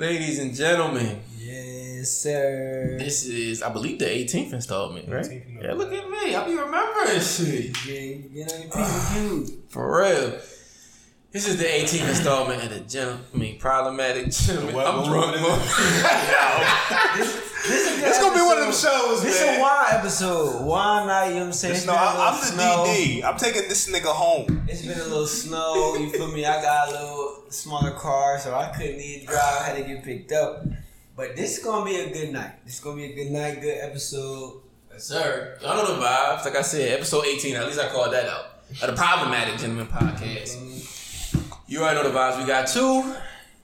Ladies and gentlemen, Yes, sir. this is, I believe, the 18th installment, right? 18th, yeah, look at me. I be remembering shit. Get, get on your people, dude. For real. This is the 18th installment of the gentleman, I mean, problematic gentleman. What- I'm drunk, what is motherfucker. This is a good It's gonna be one of them shows, This man. a wine episode. Wine night, you know what I'm saying? Just It's know been a I'm, I'm the snow. DD. I'm taking this nigga home. It's been a little snow, you feel me? I got a little smaller car, so I couldn't even drive. I had to get picked up. But this is gonna be a good night. This is gonna be a good night, good episode. Yes, sir. Y'all know the vibes. Like I said, episode 18, at least I called that out. Of the Problematic gentlemen Podcast. You already know the vibes. We got two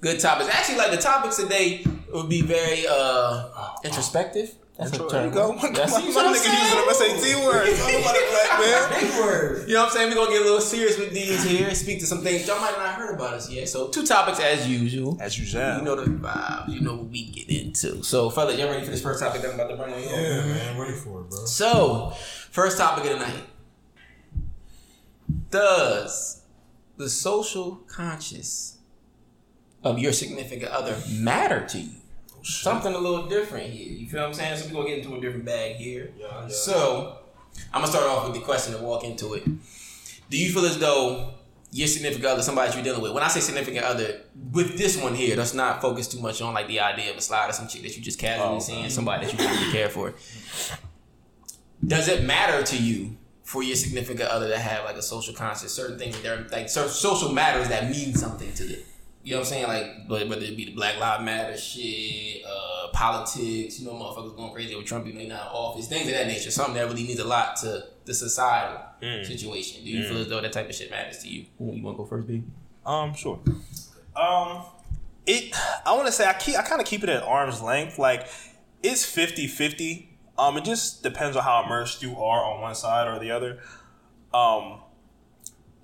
good topics. Actually, like the topics today would be very uh introspective. That's a There term. you go. My, That's my, you know what I'm nigga saying? using them SAT words. Talk about it, black man. Big word. You know what I'm saying? We're gonna get a little serious with these here, speak to some things y'all might not heard about us yet. So two topics as usual. As usual. You know the vibes, you know what we get into. So fella, y'all ready for this first topic that I'm about to bring on you? Yeah, man, ready for it, bro. So, first topic of the night. Does the social conscious of your significant other matter to you? Something a little different here. You feel what I'm saying? So we're gonna get into a different bag here. So I'm gonna start off with the question and walk into it. Do you feel as though your significant other, somebody that you're dealing with, when I say significant other, with this one here, that's not focused too much on like the idea of a slide or some chick that you just casually Oh, seeing, somebody that you really care for. Does it matter to you for your significant other to have like a social conscious, certain things that they're like cer- social matters that mean something to them? You know what I'm saying? Like whether whether it be the Black Lives Matter shit, uh, politics, you know, motherfuckers going crazy with Trump even in office, things of that nature. Something that really means a lot to the societal situation. Do you feel as though that type of shit matters to you? You want to go first, B? Um, sure. Um, it. I want to say I keep. I kind of keep it at arm's length. Like it's 50-50. Um, it just depends on how immersed you are on one side or the other. Um,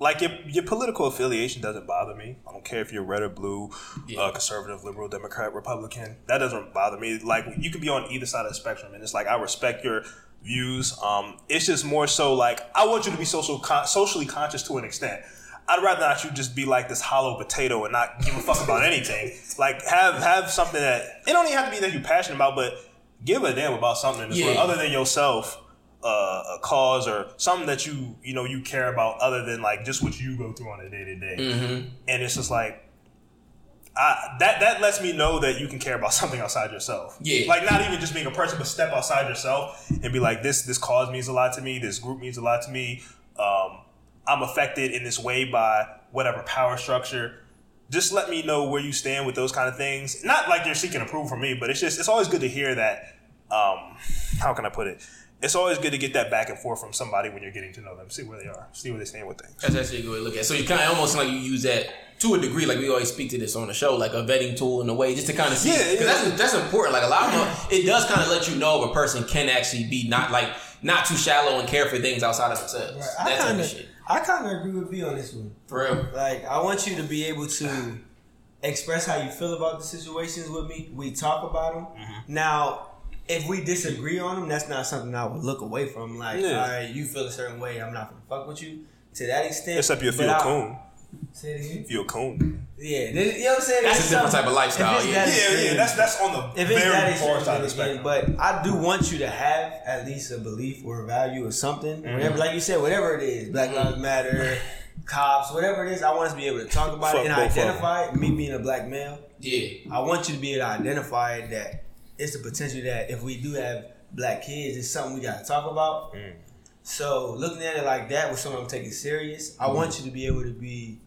like your your political affiliation doesn't bother me. I don't care if you're red or blue, Yeah. uh, conservative, liberal, Democrat, Republican. That doesn't bother me. Like you can be on either side of the spectrum, and it's like I respect your views. Um, it's just more so like I want you to be social con- socially conscious to an extent. I'd rather not you just be like this hollow potato and not give a fuck about anything. Like have have something that it don't even have to be that you're passionate about, but give a damn about something in this Yeah. world other than yourself uh, a cause or something that you you know you care about other than like just what you go through on a day to day. And it's just like I, that that lets me know that you can care about something outside yourself. Yeah. like not even just being a person, but step outside yourself and be like this this cause means a lot to me. This group means a lot to me. Um, I'm affected in this way by whatever power structure. Just let me know where you stand with those kind of things. Not like you're seeking approval from me, but it's just it's always good to hear that. Um, how can I put it? It's always good to get that back and forth from somebody when you're getting to know them, see where they are, see where they stand with things. That's actually a good way to look at it. So you kind of almost like you use that to a degree, like we always speak to this on the show, like a vetting tool in a way, just to kind of see. Yeah, because yeah. that's that's important. Like a lot of it does kind of let you know if a person can actually be not like not too shallow and care for things outside of themselves. Right. I That kind of of, shit. I kind of agree with B on this one. For real. Like, I want you to be able to express how you feel about the situations with me. We talk about them. Mm-hmm. Now, if we disagree on them, that's not something I would look away from. Like, Yeah. all right, you feel a certain way, I'm not gonna fuck with you to that extent. Except if you're a I- coon. Say it again. If you're a coon. Yeah, then- you know what I'm saying. That's It's a different type of lifestyle, if yeah. that Yeah, yeah, that's that's on the if it's that very far extreme, side of the spectrum. but I do want you to have at least a belief or a value or something. Mm-hmm. Whatever, like you said, whatever it is, Black Lives Matter, cops, whatever it is, I want us to be able to talk about Fuck it and both of them. identify it. Me being a black male, Yeah. I want you to be able to identify that it's the potential that if we do have black kids, it's something we got to talk about. Mm. So looking at it like that with someone I'm taking serious, I want you to be able to be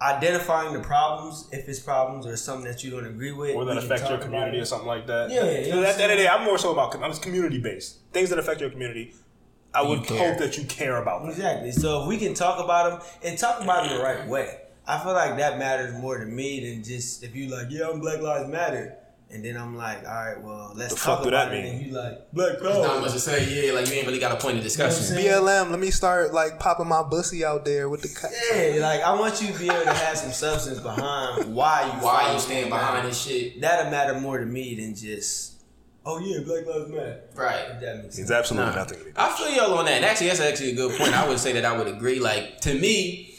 identifying the problems if it's problems or something that you don't agree with. or that we can affect your community or something like that. Yeah, yeah, you know at the end of the day, I'm more so about I'm community based things that affect your community. I You would care. hope that you care about them. Exactly. So if we can talk about them and talk about them the right way, I feel like that matters more to me than just if you like, yeah, I'm Black Lives Matter, and then I'm like, all right, well, let's The talk fuck about that it, mean? and you like Black There's not Power. much to say. Yeah, like you ain't really got a point of discussion. You know BLM, let me start like popping my bussy out there with the cut. Yeah, like I want you to be able to have some substance behind why you Why follow you stand behind this shit? That'll matter more to me than just, oh yeah, Black Lives Matter. Right. That makes sense. It's absolutely Nah. nothing. I feel y'all on that. And actually, that's actually a good point. I would say that I would agree. Like to me,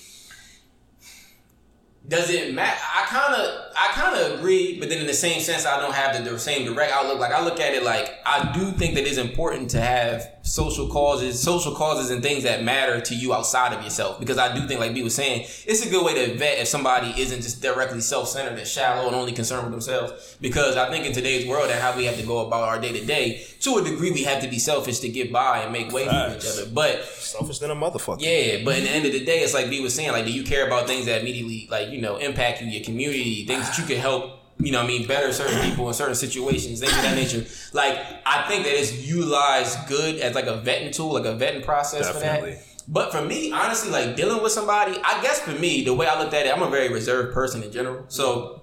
does it matter? I kind of, I kind of agree, but then in the same sense, I don't have the, the same direct outlook. Like I look at it like I do think that it's important to have social causes, social causes, and things that matter to you outside of yourself. Because I do think, like B was saying, it's a good way to vet if somebody isn't just directly self-centered and shallow and only concerned with themselves. Because I think in today's world and how we have to go about our day to day, to a degree, we have to be selfish to get by and make way for each other. But Selfish than a motherfucker. yeah, but in the end of the day, it's like B was saying, like, do you care about things that immediately, like, you know, impact you, your community, things that you can help, you know, I mean, better certain people in certain situations, things of that nature. Like, I think that it's utilized good as like a vetting tool, like a vetting process Definitely. for that. But for me, honestly, like dealing with somebody, I guess for me, the way I looked at it, I'm a very reserved person in general. So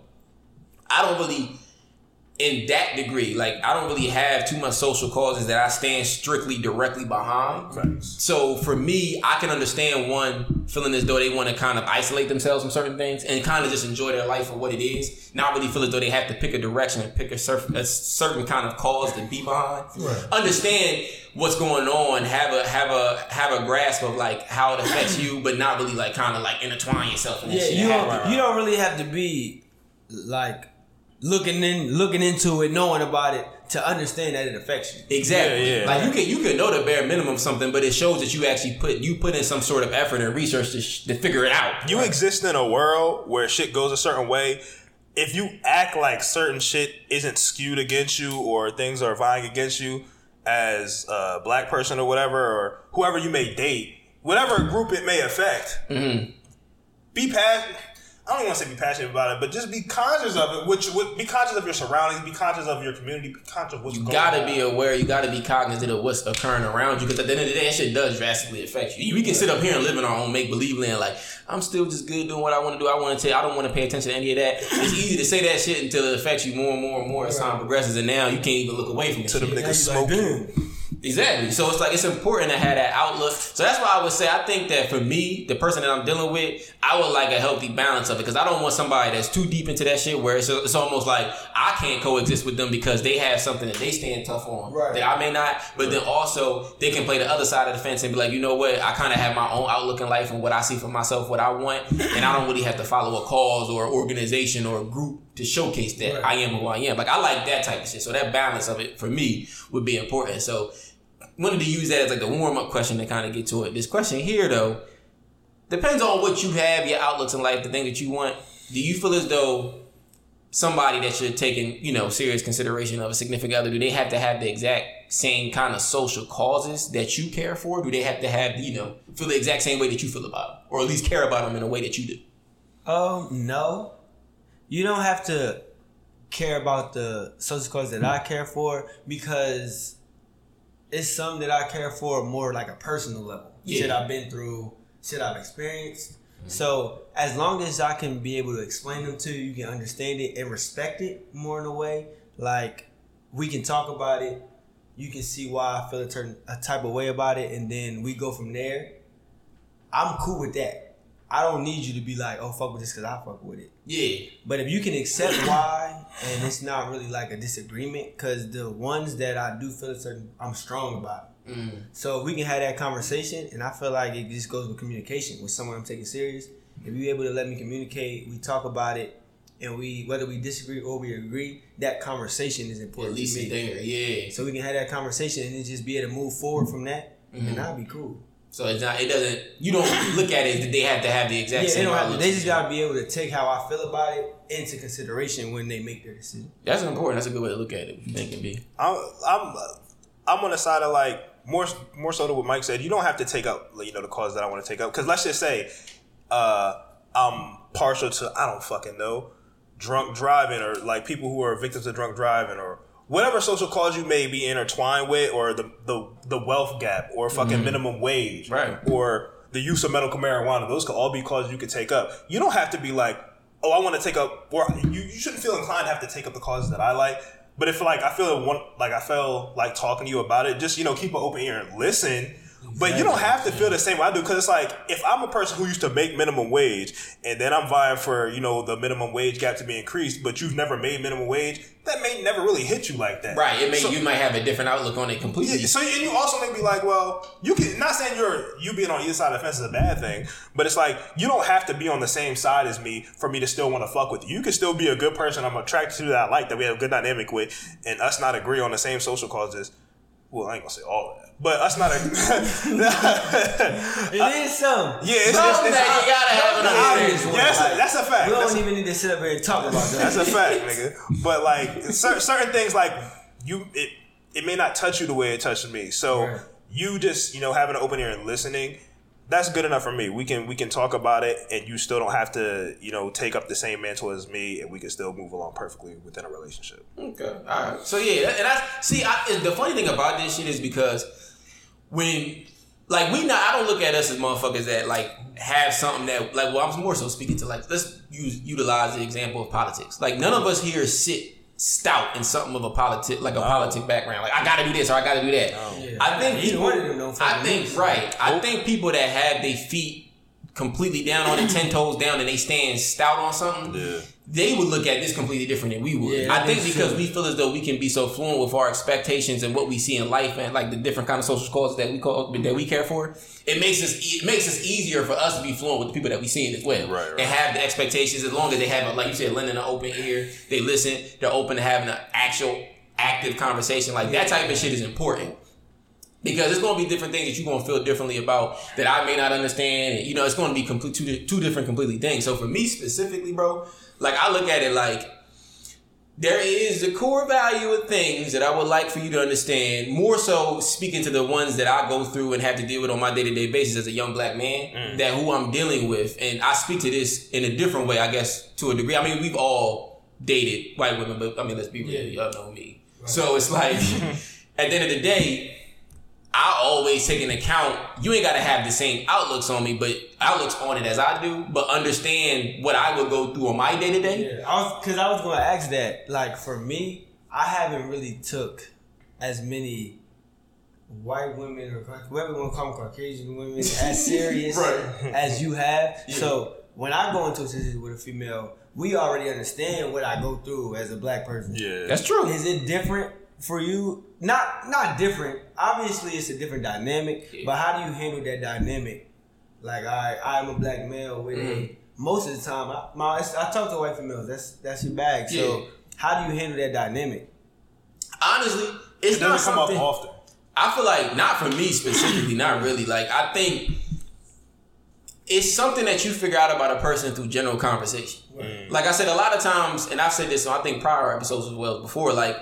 I don't really in that degree, like I don't really have too much social causes that I stand strictly directly behind. Facts. So for me, I can understand one feeling as though they want to kind of isolate themselves from certain things and kind of just enjoy their life for what it is. Not really feel as though they have to pick a direction and pick a, surf, a certain kind of cause to be behind. Right. Understand what's going on, have a have a have a grasp of like how it affects you, but not really like kind of like intertwine yourself in Yeah, shit. you don't. You don't really have to be like looking in, looking into it, knowing about it to understand that it affects you. Exactly. Yeah, yeah. Like you can you can know the bare minimum of something, but it shows that you actually put you put in some sort of effort and research to, sh- to figure it out. You exist in a world where shit goes a certain way. If you act like certain shit isn't skewed against you or things are vying against you as a black person or whatever, or whoever you may date, whatever group it may affect, mm-hmm. be passionate. I don't want to say be passionate about it, but just be conscious of it. Which, which be conscious of your surroundings, be conscious of your community, be conscious of what's You going gotta on. be aware. You gotta be cognizant of what's occurring around you. Because at the end of the day, that shit does drastically affect you. We can sit up here and live in our own make believe land. Like I'm still just good doing what I want to do. I want to tell. I don't want to pay attention to any of that. It's easy to say that shit until it affects you more and more and more as time progresses. And now you can't even look away from it. to them Now niggas you like, smoke you. damn. Exactly. So it's like it's important to have that outlook. So that's why I would say I think that for me, the person that I'm dealing with, I would like a healthy balance of it because I don't want somebody that's too deep into that shit where it's, it's almost like I can't coexist with them because they have something that they stand tough on Right. that I may not. But then also they can play the other side of the fence and be like, you know what? I kind of have my own outlook in life and what I see for myself, what I want, and I don't really have to follow a cause or organization or a group to showcase that Right. I am who I am. Like I like that type of shit. So that balance of it for me would be important. So wanted to use that as like the warm up question to kind of get to it. This question here though depends on what you have, your outlooks in life, the thing that you want. Do you feel as though somebody that you're taking, you know, serious consideration of a significant other, do they have to have the exact same kind of social causes that you care for? Do they have to have, you know, feel the exact same way that you feel about them, or at least care about them in a way that you do? Um, no. You don't have to care about the social cause that I care for because it's something that I care for more like a personal level. Yeah. Shit I've been through, shit I've experienced. Mm-hmm. So as long as I can be able to explain them to you, you can understand it and respect it more in a way. Like we can talk about it. You can see why I feel a certain a type of way about it, and then we go from there. I'm cool with that. I don't need you to be like, oh fuck with this because I fuck with it. Yeah. But if you can accept why, and it's not really like a disagreement, because the ones that I do feel a certain, I'm strong about. Mm. So if we can have that conversation, and I feel like it just goes with communication with someone I'm taking serious. If you're able to let me communicate, we talk about it, and we whether we disagree or we agree, that conversation is important. At least to me. there. Yeah. So we can have that conversation and then just be able to move forward from that, Mhm. and I'll be cool. So it's not. It doesn't. You don't look at it that they have to have the exact Yeah, same. they, don't have they just gotta be able to take how I feel about it into consideration when they make their decision. That's important. That's a good way to look at it. If you think it be. I'm I'm I'm on the side of like more more so to what Mike said. You don't have to take up you know the cause that I want to take up because let's just say uh, I'm partial to I don't fucking know drunk driving or like people who are victims of drunk driving or whatever social cause you may be intertwined with or the the, the wealth gap or fucking mm-hmm. minimum wage Right. or the use of medical marijuana. Those could all be causes you could take up. You don't have to be like, oh, I want to take up. Or you, you shouldn't feel inclined to have to take up the causes that I like. But if like I feel one, like I feel like talking to you about it, just you know keep an open ear and listen. But you don't have to feel the same way I do because it's like if I'm a person who used to make minimum wage and then I'm vying for you know the minimum wage gap to be increased, but you've never made minimum wage, that may never really hit you like that. Right. It may So- you might have a different outlook on it completely. yeah, so and you also may be like, well, you can not saying you're you being on either side of the fence is a bad thing, but it's like you don't have to be on the same side as me for me to still want to fuck with you. You can still be a good person I'm attracted to that I like that we have a good dynamic with, and us not agree on the same social causes. Well, I ain't gonna say all of that, but that's not. A, It is some. yeah, it's, Some it's, it's, that you gotta have an the opinion. obvious one. yeah, that's, a, that's a fact. we That's don't a- even need to sit up here and talk about that. That's a fact, nigga. But like cer- certain things, like you, it it may not touch you the way it touched me. So Right. you just you know having an open ear and listening, that's good enough for me. We can we can talk about it, and you still don't have to you know take up the same mantle as me, and we can still move along perfectly within a relationship. Okay. All right. So yeah, and I see. I, and the funny thing about this shit is because when, like, we not. I don't look at us as motherfuckers that like have something that like. Well, I'm more so speaking to like. Let's use utilize the example of politics. Like, none of us here sit stout in something of a politic like a politic background. Like, I got to do this or I got to do that. Yeah. I think Neither people. one of them don't I think lose. right. I think people that have their feet completely down on it, ten toes down, and they stand stout on something. Yeah. They would look at this completely different than we would. Yeah, I think because true. we feel as though we can be so fluent with our expectations and what we see in life and like the different kind of social causes that we call that we care for, it makes us it makes us easier for us to be fluent with the people that we see in as well, Right, right. and have the expectations as long as they have a, like you said, lending an open ear, they listen, they're open to having an actual active conversation. Like that type of shit is important because it's going to be different things that you're going to feel differently about that I may not understand. You know, it's going to be complete two, two different completely things. So for me specifically, bro, like I look at it like there is the core value of things that I would like for you to understand. More so, speaking to the ones that I go through and have to deal with on my day to day basis as a young black man, mm. that who I'm dealing with, and I speak to this in a different way, I guess, to a degree. I mean, we've all dated white women, but I mean, let's be real, y'all know me. So it's like, at the end of the day, I always take into account you ain't gotta have the same outlooks on me, but outlooks on it as I do, but understand what I would go through on my day to day. Yeah, because I was going to ask that. Like for me, I haven't really took as many white women or Cauc- whoever you want to call them Caucasian women as serious Right. as you have. So when I go into a situation with a female, we already understand what I go through as a black person. Yeah, That's true. Is it different for you? Not not different. Obviously, it's a different dynamic. Yeah. But how do you handle that dynamic? Like I, I'm a black male with Mm-hmm. a. Most of the time, I, my, I talk to white females. That's that's your bag. So how do you handle that dynamic? Honestly, it's it not doesn't come up often. I feel like not for me specifically, not really. Like I think it's something that you figure out about a person through general conversation. Like I said, a lot of times, and I've said this on I think prior episodes as well as before. Like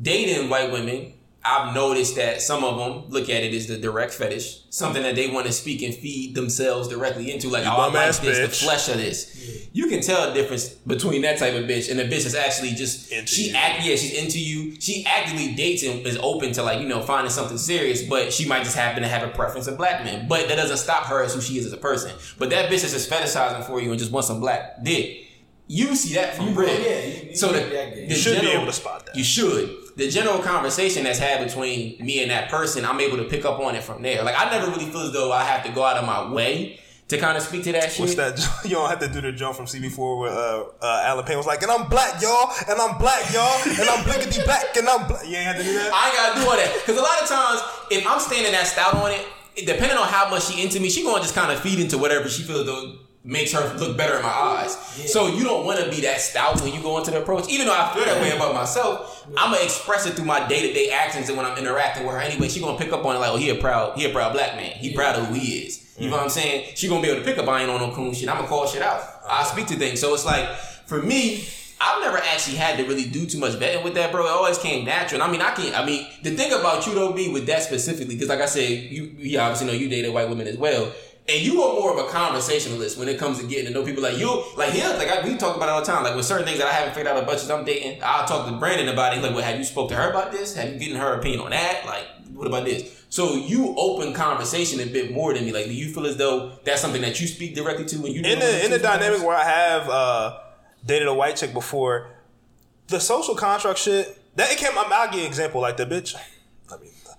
dating white women, I've noticed that some of them look at it as the direct fetish, something that they want to speak and feed themselves directly into. Like, You oh, I like bum-ass this, the flesh of this. You can tell the difference between that type of bitch and the bitch that's actually just Into she you. act yeah she's into you. She actively dates and is open to like you know finding something serious, but she might just happen to have a preference of black men. But that doesn't stop her as who she is as a person. But that bitch is just fetishizing for you and just wants some black dick. You see that from You real. yeah, you- you so the, get that the You should be able to spot that. You should. The general conversation that's had between me and that person, I'm able to pick up on it from there. Like I never really feel as though I have to go out of my way to kind of speak to that shit. What's that? You don't have to do the jump from CB4 where uh, uh, Allen Payne was like, and I'm black, y'all, and I'm black, y'all, and I'm blinkety black, and I'm black. You ain't have to do that? I ain't gotta do all that. Because a lot of times, if I'm standing that stout on it, it- depending on how much she into me, she gonna just kind of feed into whatever she feels though makes her look better in my eyes. So you don't want to be that stout when you go into the approach. Even though I feel that way about myself, I'm gonna express it through my day to day actions and when I'm interacting with her. Anyway, she gonna pick up on it like, oh, he a proud, he a proud black man. He proud of who he is. You know what I'm saying? She gonna be able to pick up. I ain't on no coon shit. I'm gonna call shit out. I speak to things. So it's like for me. I've never actually had to really do too much vetting with that, bro. It always came natural. And I mean, I can't. I mean, the thing about you though, be with that specifically, because like I said, you, you obviously know you dated white women as well, and you are more of a conversationalist when it comes to getting to know people. Like you, like here, like I, we talk about it all the time. Like with certain things that I haven't figured out a bunch of I'm dating, I'll talk to Brandon about it. Like, well, have you spoke to her about this? Have you getting her opinion on that? Like, what about this? So you open conversation a bit more than me. Like, do you feel as though that's something that you speak directly to when you in the in the dynamic where I have uh, dated a white chick before, the social construct shit that it came. I'll give you an example. Like the bitch.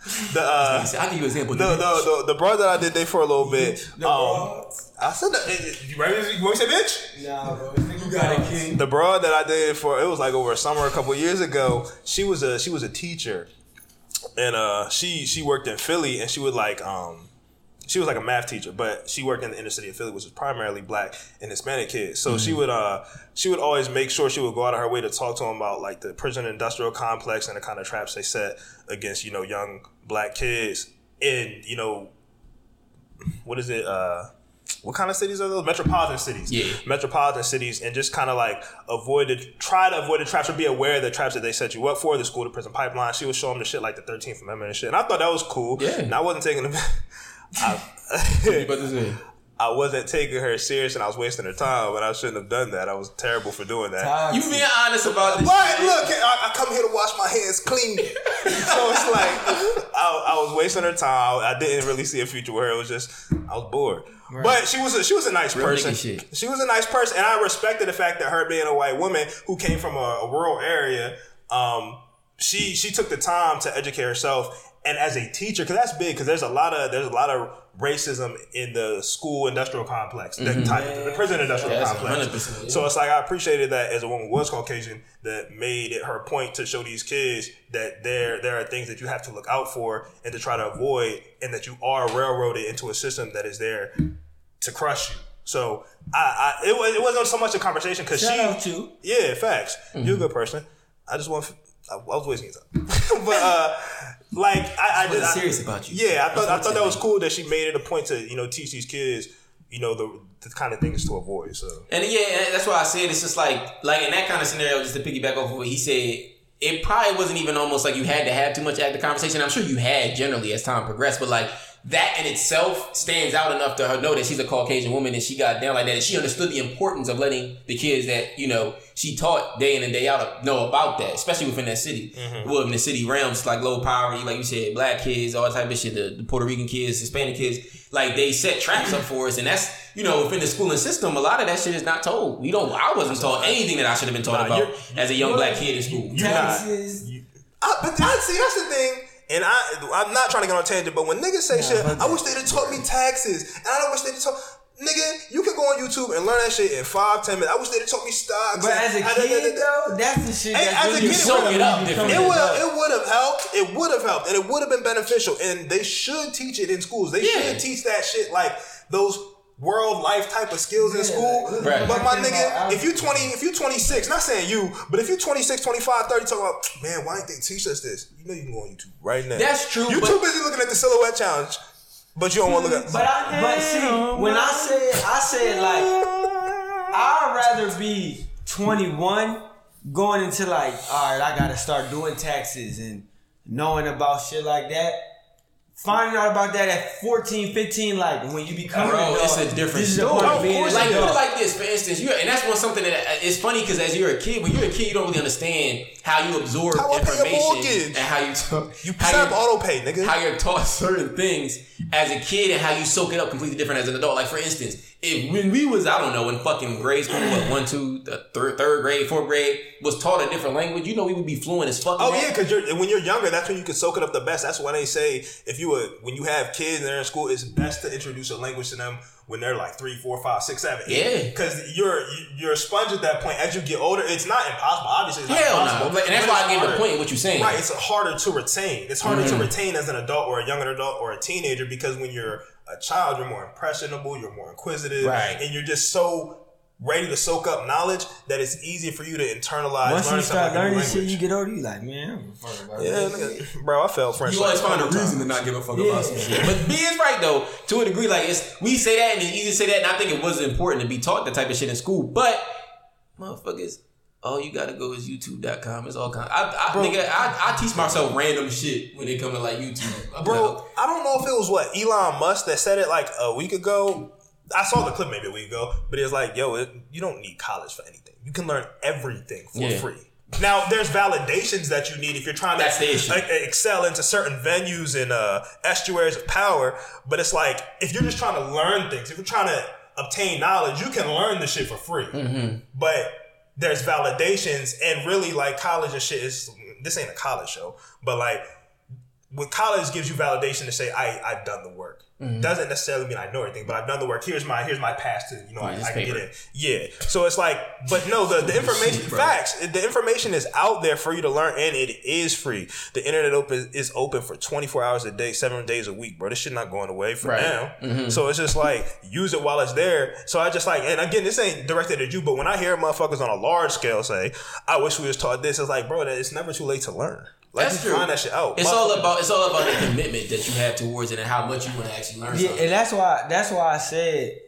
I mean, The uh, I give you an example. the, the, the, the bro that I did date for a little bit. The Um, I said that. eh, You ready? You want to say bitch? Nah, bro. You got it, King. The broad that I did for it was like over a summer a couple years ago. She was a she was a teacher, and uh she she worked in Philly and she would like um she was like a math teacher, but she worked in the inner city of Philly, which was primarily black and Hispanic kids. So she would uh she would always make sure she would go out of her way to talk to them about like the prison industrial complex and the kind of traps they set against you know young black kids in you know what is it uh what kind of cities are those? Metropolitan cities. Yeah. Metropolitan cities, and just kind of like avoid the, try to avoid the traps or be aware of the traps that they set you up for. The school to prison pipeline. She was showing the shit like the Thirteenth Amendment and shit, and I thought that was cool. Yeah. And I wasn't taking them. I, about to say. I wasn't taking her serious, and I was wasting her time, but I shouldn't have done that. I was terrible for doing that. You being honest about this. But shit. look, I, I come here to wash my hands clean. so it's like I, I was wasting her time. I didn't really see a future where her. It was just I was bored. But she was a, she was a nice Real person. She was a nice person, and I respected the fact that her being a white woman who came from a, a rural area, um, she she took the time to educate herself. And as a teacher, because that's big, because there's a lot of there's a lot of racism in the school industrial complex, the, type, the prison industrial Yeah, complex. yeah. So it's like I appreciated that as a woman was Caucasian that made it her point to show these kids that there there are things that you have to look out for and to try to avoid, and that you are railroaded into a system that is there to crush you. So I, I it, was, it wasn't so much a conversation because she yeah facts Mm-hmm. you're a good person. I just want I, I was wasting your time, but uh, like I, I just I- serious about you. Yeah, I thought I thought that was cool that she made it a point to you know teach these kids you know the the kind of things to avoid. So And yeah, that's why I said it's just like like in that kind of scenario, just to piggyback off of what he said, it probably wasn't even almost like you had to have too much active conversation. I'm sure you had generally as time progressed, but like that in itself stands out enough to her know that she's a Caucasian woman and she got down like that and she understood the importance of letting the kids that, you know, she taught day in and day out know about that, especially within that city. Mm-hmm. Well, in the city realms, like low poverty, like you said, black kids, all that type of shit, the, the Puerto Rican kids, Hispanic kids, like they set traps up for us. And that's, you know, within the schooling system, a lot of that shit is not told. We don't, I wasn't taught anything that I should have been taught Nah, about you're- as a young black kid in school. you not. Taxes. I, uh, but I see that's the thing. And I, I'm not trying to get on a tangent, but when niggas say shit, I wish they'd have taught me taxes, and I don't wish they'd have taught. Nigga, you can go on YouTube and learn that shit in five, ten minutes. I wish they'd have taught me stocks. But as a I- kid, though, that's the shit. That's as a kid, soak gonna it up make you different. become It would it would have helped. It would have helped, and it would have been beneficial. And they should teach it in schools. They Yeah. should teach that shit like those world life type of skills in school. Right. But my nigga, if you 20, if you 26, not saying you, but if you 26, 25, 30, talking about, man, why didn't they teach us this? You know you can go on YouTube right now. That's true, You but- too busy looking at the silhouette challenge, but you don't want to look at. But I, but see, when I said, I said like, I'd rather be 21 going into like, all right, I gotta start doing taxes and knowing about shit like that. Finding out about that at 14, 15, like when you become Bro, an adult, it's a different this is the story. part Of of being course, an like put it like this, for instance, you and that's one something that uh, it's funny because as you're a kid, when you're a kid, you don't really understand how you absorb How I pay your information and how you talk, You how set up you're- auto pay, nigga. how you're taught certain things as a kid and how you soak it up completely different as an adult. Like for instance, if when we was I don't know in fucking grade school, what one, two, the third, third grade, fourth grade was taught a different language, you know we would be fluent as fuck. Oh that. yeah, because you're when you're younger, that's when you can soak it up the best. That's why they say if you were when you have kids and they're in school, it's best to introduce a language to them when they're like three, four, five, six, seven, Yeah. Because you're you're a sponge at that point. As you get older, it's not impossible. Obviously, it's not Hell impossible. no, and that's why I gave the point in what you're saying. Right, it's harder to retain. It's harder to mm-hmm. retain as an adult or a younger adult or a teenager because when you're a child, you're more impressionable, you're more inquisitive, Right. and you're just so ready to soak up knowledge that it's easy for you to internalize. Once you start like learning shit, you get older, you like, man, I don't give a fuck about Yeah, this. nigga, bro, I felt French. You always find a all the reason to not give a fuck Yeah. about some shit. But B is right though, to a degree. Like it's we say that and it's easy to say that, and I think it was important to be taught that type of shit in school. But motherfuckers, all you gotta go is YouTube.com. It's all kind. I, I nigga, I, I teach myself random shit when it comes to like YouTube. Bro, I don't know if it was what Elon Musk that said it like a week ago. I saw the clip maybe a week ago, but it was like, yo, it, you don't need college for anything. You can learn everything for Yeah. free. Now, there's validations that you need if you're trying That's to excel into certain venues and uh, estuaries of power. But it's like if you're just trying to learn things, if you're trying to obtain knowledge, you can learn the shit for free. Mm-hmm. But there's validations, and really, like college and shit is this ain't a college show, but like when college gives you validation to say I I've done the work. Mm-hmm. Doesn't necessarily mean I know everything, but I've done the work. Here's my here's my past to you know I, I can get it. Yeah. So it's like, but no, the, the information facts. The information is out there for you to learn, and it is free. The internet open is open for 24 hours a day, seven days a week, bro. This shit not going away for Right. now. Mm-hmm. So it's just like use it while it's there. So I just like, and again, this ain't directed at you, but when I hear motherfuckers on a large scale say, "I wish we was taught this," it's like, bro, that it's never too late to learn. Like That's you true. find that shit out. It's all about it's all about the commitment that you have towards it and how much you want to actually learn Yeah, something. and that's why that's why I said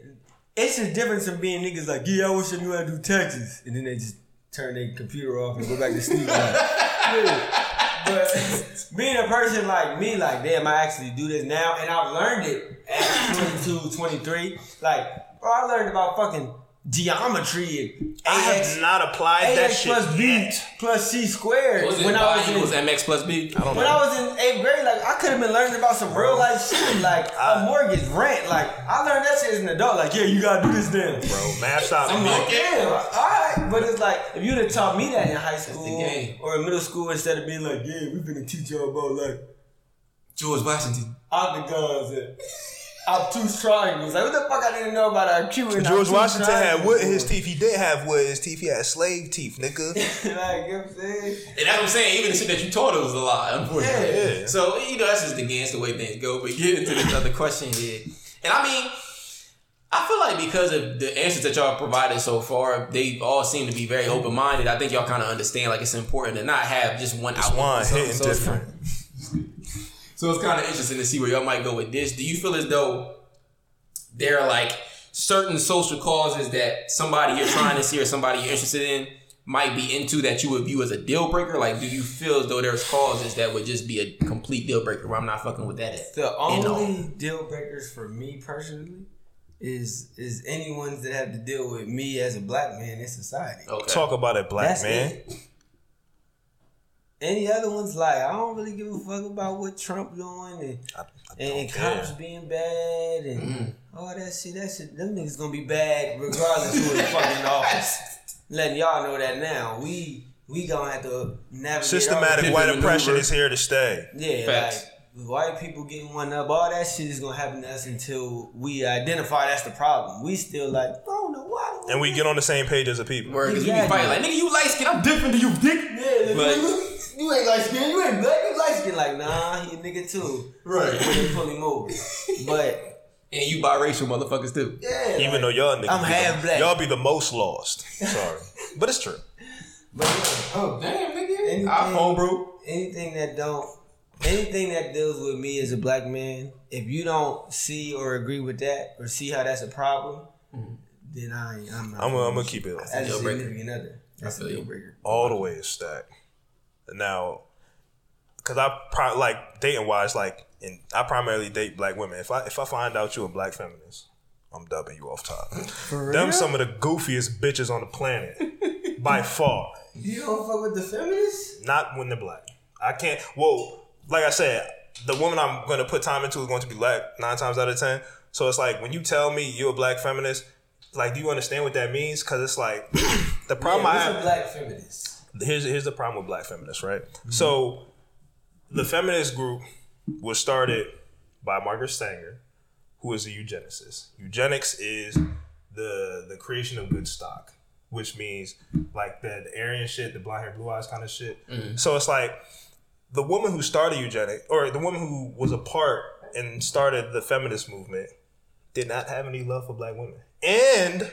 it's a difference from being niggas like, yeah, I wish I knew how to do taxes, and then they just turn their computer off and go back to sleep. Like, yeah. But being a person like me, like, damn, I actually do this now, and I've learned it at 22, 23. Like, bro, I learned about fucking geometry and I have not applied that AX shit plus B yet. plus C squared was it when I was in was MX plus B? I don't when I was in eighth grade, like I could have been learning about some real life shit, like a mortgage, rent. Like I learned that shit as an adult. Like, yeah, you gotta do this then. Bro, math stop. I'm like, damn, all right. But it's like if you'd have taught me that in high the school game. or in middle school instead of being like, yeah, we finna teach y'all about like George Washington. octagons and obtuse triangles. Like what the fuck I didn't know about our Q and George obtuse Washington had triangles wood in his teeth. He didn't have wood in his teeth. He had slave teeth, nigga. like, you know what I'm saying? And that's what I'm saying. Even the shit that you taught us was a lie, unfortunately. Yeah. So you know that's just against the way things go. But get into this other question here, and I mean, I feel like because of the answers that y'all provided so far, they all seem to be very open minded. I think y'all kind of understand like it's important to not have just one outlook One on something. hitting So it's different. Kinda- So it's kind of interesting to see where y'all might go with this. Do you feel as though there are like certain social causes that somebody you're trying to see or somebody you're interested in might be into that you would view as a deal breaker? Like, do you feel as though there's causes that would just be a complete deal breaker where I'm not fucking with that? At? The And all. only deal breakers for me personally is is anyone's that have to deal with me as a black man in society. Okay. Talk about it, black That's man. it. Any other ones like I don't really give a fuck about what Trump doing and I, I and, care. cops being bad and Mm-hmm. all that shit. That shit, them niggas gonna be bad regardless who the fucking office. Letting y'all know that now. We we gonna have to navigate. Systematic Pivot white oppression is here to stay. Yeah, Facts. like white people getting one up. All that shit is gonna happen to us until we identify that's the problem. We still like I don't know why. And we get on the same page as a people. Word, because we be Exactly. fighting like, nigga, you light skin, I'm different than you, dick. Yeah, But- you, you ain't light skin. You ain't black. You light skin. Like nah, he a nigga too. Right. When they pull him over, but And you biracial motherfuckers too. yeah, Even like, though y'all niggas I'm half the, black. y'all be the most lost. Sorry, but it's true. But yeah, oh, Damn, nigga. Anything- iPhone, bro. anything that don't anything that deals with me as a black man, if you don't see or agree with that or see how that's a problem, then I I'm not. I'm gonna, keep it as a Deal breaker. significant other. That's a deal breaker. all the way is stacked. Now, because I pro- like dating wise, like, and I primarily date black women. If I if I find out you're a black feminist, I'm dubbing you off top. Them some of the goofiest bitches on the planet by far. You don't fuck with the feminists? Not when they're black. I can't. Well, like I said, the woman I'm going to put time into is going to be black nine times out of ten. So it's like when you tell me you're a black feminist, like, do you understand what that means? Because it's like the problem I yeah, have what's a black feminist? Here's here's the problem with black feminists, right? Mm-hmm. So the feminist group was started by Margaret Sanger, who is a eugenicist. Eugenics is the the creation of good stock, which means like the, the Aryan shit, the blonde hair, blue eyes kind of shit. Mm-hmm. So it's like the woman who started eugenics, or the woman who was a part and started the feminist movement, did not have any love for black women, and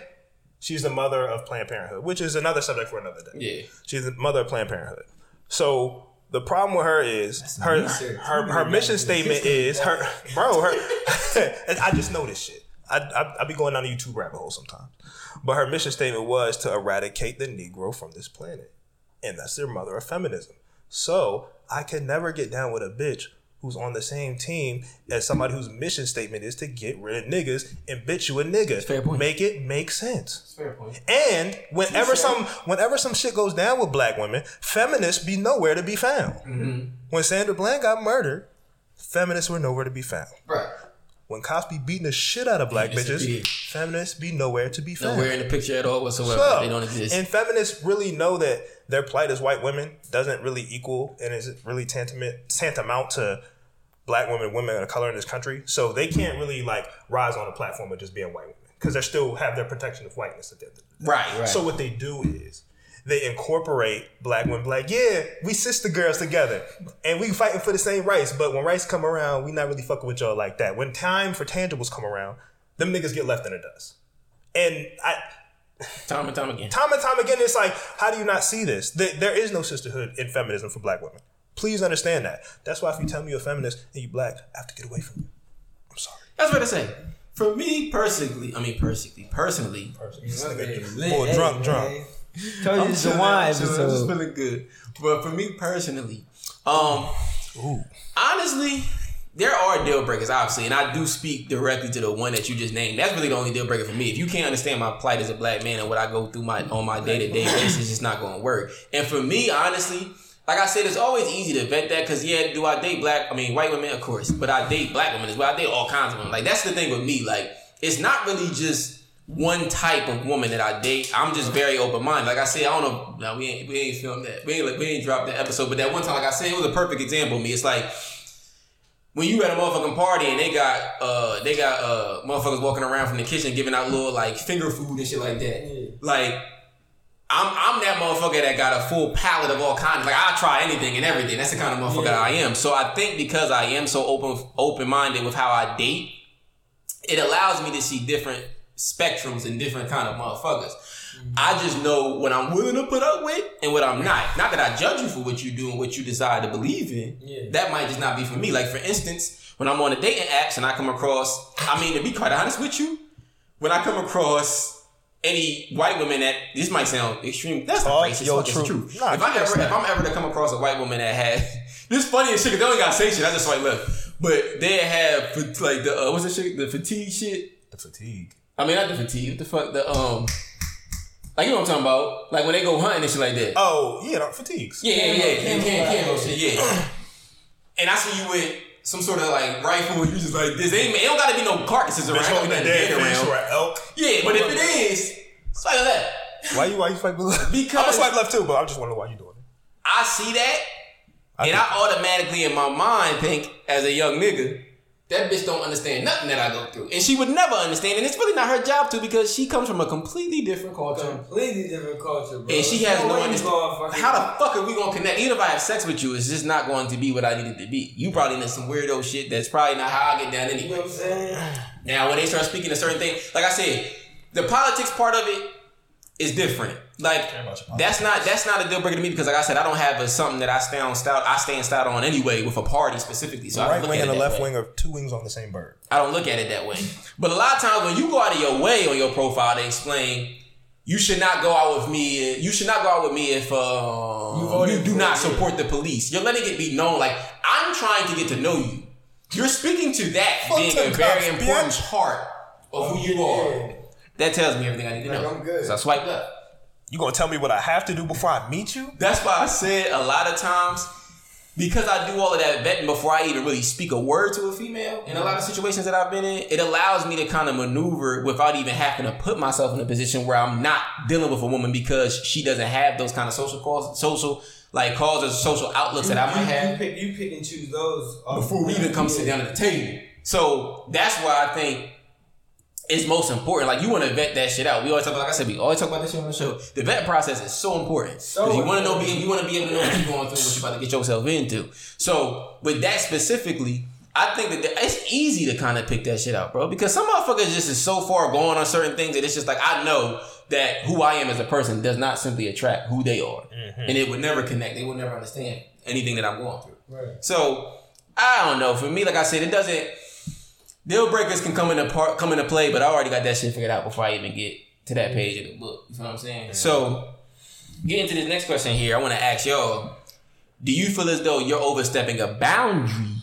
she's the mother of Planned Parenthood, which is another subject for another day. Yeah. She's the mother of Planned Parenthood. So the problem with her is her research. her, her mission statement is her bro her. and I just know this shit. I, I I be going down a YouTube rabbit hole sometimes, but her mission statement was to eradicate the Negro from this planet, and that's their mother of feminism. So I can never get down with a bitch who's on the same team as somebody whose mission statement is to get rid of niggas and bitch you a nigga. fair point. Make it make sense. Fair point. And whenever some whenever some shit goes down with black women, feminists be nowhere to be found. Mm-hmm. When Sandra Bland got murdered, feminists were nowhere to be found. Right. When cops be beating the shit out of black Yes, bitches, indeed. feminists be nowhere to be found. Nowhere in the picture at all whatsoever. So, they don't exist. And feminists really know that their plight as white women doesn't really equal and is really tantamount tantamount to black women, women of color in this country. So they can't really like rise on a platform of just being white women because they still have their protection of whiteness at the end of the day. Right, right. So what they do is they incorporate black women, Black, yeah, we sister girls together, and we fighting for the same rights. But when rights come around, we not really fucking with y'all like that. When time for tangibles come around, them niggas get left in the dust. And I, Time and time again. time and time again, it's like, how do you not see this? There is no sisterhood in feminism for black women. Please understand that. That's why if you tell me you're a feminist and you black, I have to get away from you. I'm sorry. That's what I say. For me personally, I mean personally, personally, This nigga- Lit. Boy, Hey, drunk, drunk. man. Told you it's a wine I'm just episode. feeling good. But for me personally, um, honestly, there are deal breakers, obviously, and I do speak directly to the one that you just named. That's really the only deal breaker for me. If you can't understand my plight as a black man and what I go through my on my day to day basis, it's just not going to work. And for me, honestly. Like I said, it's always easy to vet that because yeah, do I date black? I mean, white women, of course, but I date black women as well. I date all kinds of women. Like that's the thing with me. Like it's not really just one type of woman that I date. I'm just very open minded. Like I said, I don't know. No, we ain't we ain't filmed that. We ain't like, we ain't dropped that episode. But that one time, like I said, it was a perfect example of me. It's like when you at a motherfucking party and they got uh they got uh motherfuckers walking around from the kitchen giving out little like finger food and shit like that. Like I'm I'm that motherfucker that got a full palette of all kinds. Like I try anything and everything. That's the kind of motherfucker I am. So I think because I am so open open minded with how I date, it allows me to see different spectrums and different kind of motherfuckers. I just know what I'm willing to put up with and what I'm not. Not that I judge you for what you do and what you decide to believe in. Yeah. That might just not be for me. Like for instance, when I'm on the dating apps and I come across, I mean, to be quite honest with you, when I come across any white women that this might sound extreme, that's not Talk racist. it's the truth. Nah, if I ever, if I'm ever to come across a white woman that had this funny as shit, 'cause they only gotta say shit. I just like look, but they have like the uh, what's the shit, the fatigue shit. The fatigue. I mean, not the fatigue. What the fuck? The um, like you know what I'm talking about? Like when they go hunting and shit like that. Oh, yeah, no, fatigues. Yeah, yeah, yeah, yeah, Camo- yeah, camo camo shit, yeah. And I see you with some sort of like rifle, and you just like this. Ain't, it don't gotta be no carcasses around. Bitch, Ain't holding gotta that dead dead fish or an elk. Yeah, but if it is, swipe left. Why you why you swipe left? Because- I'm gonna swipe left too, but I'm just wondering why you doing it. I see that, I and I automatically in my mind think, as a young nigga, that bitch don't understand nothing that I go through, and she would never understand. And it's really not her job to because she comes from a completely different culture. Completely different culture, bro. And she has no you understanding. How the fuck are we gonna connect? Even if I have sex with you, it's just not going to be what I needed to be. You probably into some weirdo shit that's probably not how I get down You know anyway. what I'm saying? Now, when they start speaking a certain thing, like I said, the politics part of it is different. Like Care about your politics. that's not that's not a deal breaker to me because, like I said, I don't have a, something that I stand stout. I stand stout on anyway with a party specifically. So The right look wing and the left way. wing are two wings on the same bird. I don't look at it that way. But a lot of times when you go out of your way on your profile to explain, you should not go out with me. You should not go out with me if uh, you, voted do not support the police. You're letting it be known. Like I'm trying to get to know you. You're speaking to that Fuck being a very important bitch. part of who you are. That tells me everything I need to Like, know. I'm good. So I swipe left. You gonna tell me what I have to do before I meet you? That's why I said a lot of times because I do all of that vetting before I even really speak a word to a female in a lot of situations that I've been in, it allows me to kind of maneuver without even having to put myself in a position where I'm not dealing with a woman because she doesn't have those kind of social calls, social like calls or social outlets that I might you, have You pick, you pick and choose those uh, before we even come sit down at the table. So that's why I think it's most important. Like you want to vet that shit out. We always talk about, like I said, we always talk about this shit on the show. The vet process is so important So because you want to know, you want to be able to know what you're going through, what you're about to get yourself into. So with that specifically, I think that it's easy to kind of pick that shit out, bro. Because some motherfuckers just is so far gone on certain things that it's just like I know that who I am as a person does not simply attract who they are, mm-hmm. and it would never connect. They would never understand anything that I'm going through. Right. So I don't know. For me, like I said, it doesn't. Deal breakers can come into part, come into play, but I already got that shit figured out before I even get to that mm. page of the book. You know what I'm saying? So, getting to this next question here, I want to ask y'all: Do you feel as though you're overstepping a boundary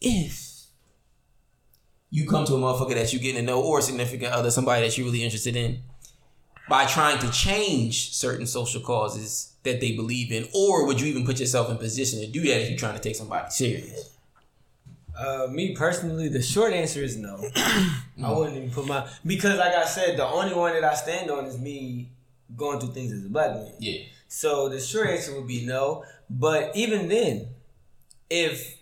if you come to a motherfucker that you getting to know or a significant other, somebody that you're really interested in, by trying to change certain social causes that they believe in, or would you even put yourself in position to do that if you're trying to take somebody serious? Uh, me personally, the short answer is no. I wouldn't even put my because, like I said, the only one that I stand on is me going through things as a black man. Yeah. So the short answer would be no. But even then, if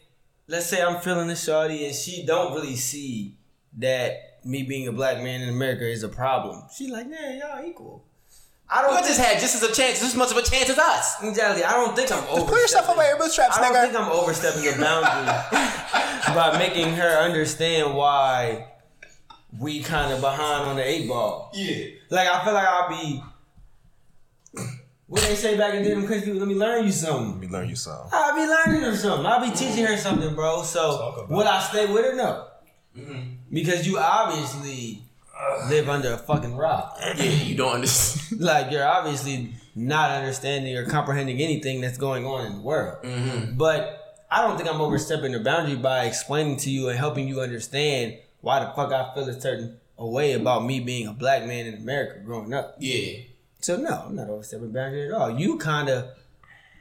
let's say I'm feeling this shawty and she don't really see that me being a black man in America is a problem. She like, yeah, y'all equal. I don't You just had just as a chance, just as much of a chance as us. Exactly. I don't think I'm over. Put yourself away your bootstraps, I don't think I'm overstepping the boundary by making her understand why we kind of behind on the eight ball. Yeah. Like I feel like I'll be. What they say back in the day, them country people, let me learn you something. Let me learn you something. I'll be learning her something. I'll be teaching her something, bro. So about would I stay with her? No. Mm-hmm. Because you obviously live under a fucking rock. Yeah, you don't understand. Like you're obviously not understanding or comprehending anything that's going on in the world. Mm-hmm. But I don't think I'm overstepping the boundary by explaining to you and helping you understand why the fuck I feel a certain way about me being a black man in America growing up. Yeah. So no, I'm not overstepping the boundary at all. You kind of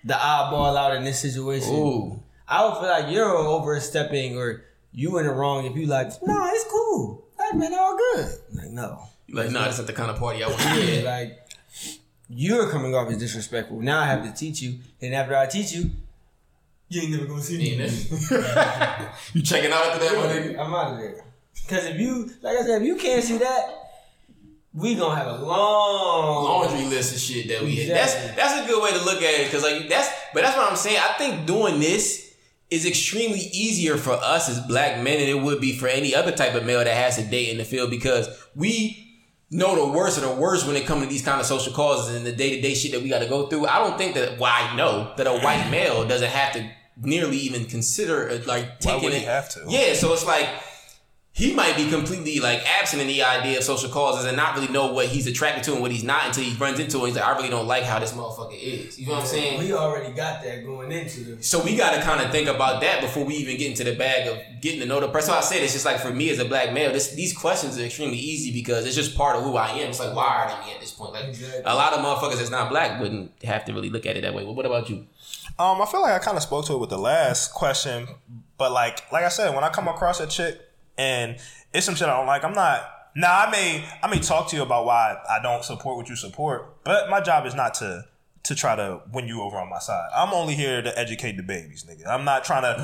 the oddball out in this situation. Ooh. I would feel like you're overstepping or you in the wrong if you like, no, it's cool. Black men all good. Like no. You like, nah, that's not the kind of party I want to be at. like you're coming off as disrespectful. Now I have to teach you, and after I teach you, you ain't never gonna see me. you checking out after that, my nigga? I'm out of there. Cause if you, like I said, if you can't see that, we gonna have a long. laundry list of shit that we. Exactly. That's that's a good way to look at it because like that's but that's what I'm saying. I think doing this is extremely easier for us as black men than it would be for any other type of male that has to date in the field because we know the worst of the worst when it comes to these kind of social causes and the day to day shit that we got to go through. I don't think that well, I know that a white male doesn't have to nearly even consider it, like Why taking would it. have to? Yeah, so it's like he might be completely like absent in the idea of social causes and not really know what he's attracted to and what he's not until he runs into it. He's like, I really don't like how this motherfucker is. You know what I'm saying? We already got that going into the. So we got to kind of think about that before we even get into the bag of getting to know the person. So I said it's just like for me as a black male, this, these questions are extremely easy because it's just part of who I am. It's like wired in me at this point. Like Exactly. a lot of motherfuckers that's not black wouldn't have to really look at it that way. But what about you? Um, I feel like I kind of spoke to it with the last question, but like, like I said, when I come across a chick and it's some shit I don't like, I'm not. Now I may I may talk to you about why I don't support what you support, but my job is not to to try to win you over on my side. I'm only here to educate the babies, nigga. I'm not trying to.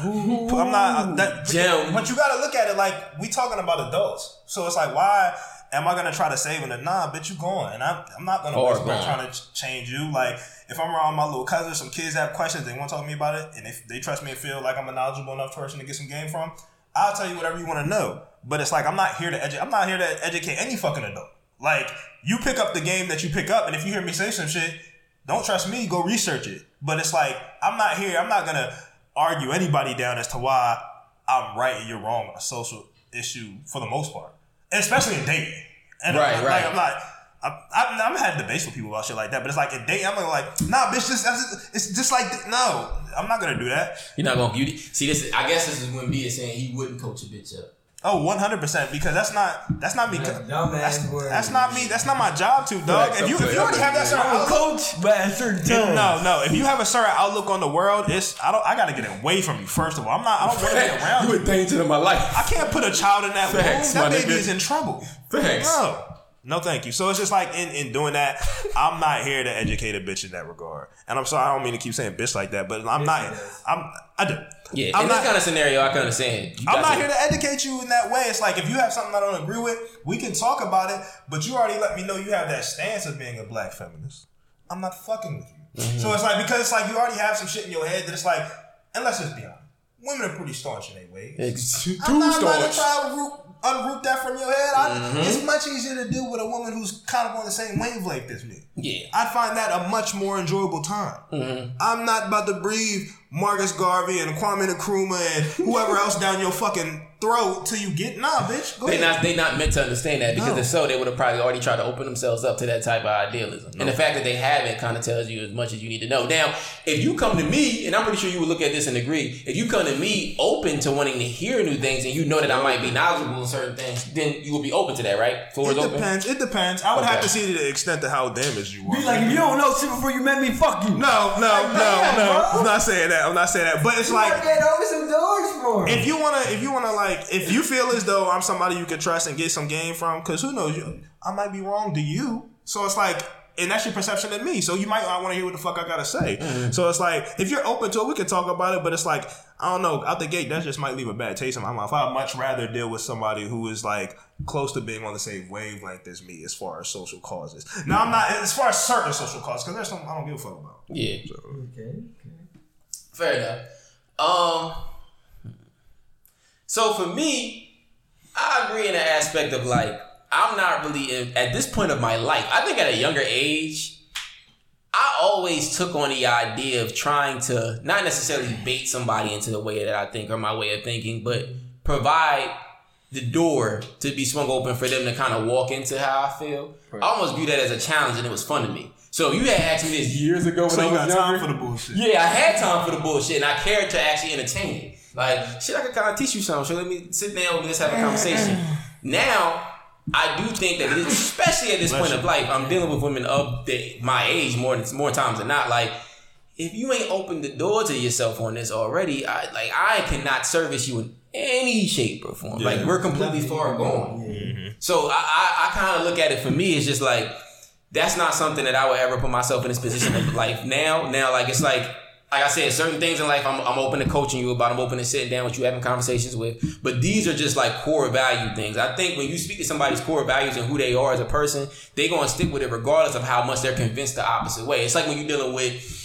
I'm not. That, Gem. But you got to look at it like we talking about adults. So it's like, why am I gonna try to save them? Nah, bitch, you going, and I'm, I'm not gonna waste my trying to ch- change you. Like if I'm around my little cousins, some kids have questions, they want to talk to me about it, and if they trust me and feel like I'm a knowledgeable enough person to get some game from, I'll tell you whatever you want to know. But it's like I'm not here to edu- I'm not here to educate any fucking adult. Like you pick up the game that you pick up, and if you hear me say some shit, don't trust me. Go research it. But it's like I'm not here. I'm not gonna argue anybody down as to why I'm right and you're wrong on a social issue for the most part, especially in dating. And Right, I'm, right. Like, I'm not. I'm, I'm, I'm had debates with people about shit like that, but it's like in dating, I'm like, nah, bitch, this, that's, it's just like, no, I'm not gonna do that. You're not gonna you see this. I guess this is when B is saying he wouldn't coach a bitch up. Oh, 100 percent because that's not that's not me. That's dumbass That's, that's not me. That's not my job to dog. If you if you already have that certain I'm outlook, coach, but at certain times. no, no. If you have a certain outlook on the world, it's I don't. I gotta get away from you first of all. I'm not. I don't want to be around you. danger to my life. I can't put a child in that Facts, womb. my That baby nigga. is in trouble. Facts. No. No, thank you. So it's just like in, in doing that, I'm not here to educate a bitch in that regard. And I'm sorry, I don't mean to keep saying bitch like that, but I'm not. I'm. I do. Yeah, I'm in not. this kind of scenario, I can understand. You I'm not to- here to educate you in that way. It's like if you have something I don't agree with, we can talk about it. But you already let me know you have that stance of being a black feminist. I'm not fucking with you. Mm-hmm. So it's like because it's like you already have some shit in your head that it's like, and let's just be honest, women are pretty staunch in their ways. It's too I'm not about to staunch. try to root, unroot that from your head. I, Mm-hmm. It's much easier to do with a woman who's kind of on the same wavelength as me. Yeah. I'd find that a much more enjoyable time. Mm-hmm. I'm not about to breathe Marcus Garvey and Kwame Nkrumah and whoever else down your fucking throat till you get nah, bitch. Go They ahead. not they not meant to understand that because No. if so, they would have probably already tried to open themselves up to that type of idealism. And the fact that they haven't kind of tells you as much as you need to know. Now, if you come to me, and I'm pretty sure you would look at this and agree, if you come to me open to wanting to hear new things and you know that I might be knowledgeable in certain things, then you will be open to that, right? Floor is it open. depends. It depends. I would Okay. have to see the extent of how damaged you are. Be like, if you don't know shit before you met me, fuck you. no, no, no, damn, no. bro. I'm not saying that. I'm not saying that. But it's You like get over some doors for if you wanna, if you wanna, like, if you feel as though I'm somebody you can trust and get some game from, because who knows, you, I might be wrong to you. So it's like and that's your perception of me. So you might not want to hear what the fuck I gotta say. Mm-hmm. So it's like if you're open to it, we can talk about it. But it's like I don't know, out the gate, that just might leave a bad taste in my mouth. I'd much rather deal with somebody who is like close to being on the same wavelength as me as far as social causes. Now I'm not as far as certain social causes because there's some I don't give a fuck about. Yeah. Okay. Okay. Fair enough. Um. So for me, I agree in the aspect of like I'm not really in, at this point of my life. I think at a younger age, I always took on the idea of trying to not necessarily bait somebody into the way that I think or my way of thinking, but provide the door to be swung open for them to kind of walk into how I feel. I almost view that as a challenge, and it was fun to me. So you had asked me this years ago when So I you was got younger, time for the bullshit. yeah, I had time for the bullshit, and I cared to actually entertain it. Like, shit, I could kind of teach you something. So let me sit down and let's have a uh, conversation. Uh. Now, I do think that, it is, especially at this point of life, I'm dealing with women of the, my age more than more times than not. Like, if you ain't opened the door to yourself on this already, I like I cannot service you in any shape or form. Like, we're completely far gone. Mm-hmm. So I, I, I kind of look at it for me. It's just like that's not something that I would ever put myself in this position of life now. Now, like it's like like I said, certain things in life I'm, I'm open to coaching you about. I'm open to sitting down with you, having conversations with. But these are just like core value things. I think when you speak to somebody's core values and who they are as a person, they're gonna stick with it regardless of how much they're convinced the opposite way. It's like when you're dealing with.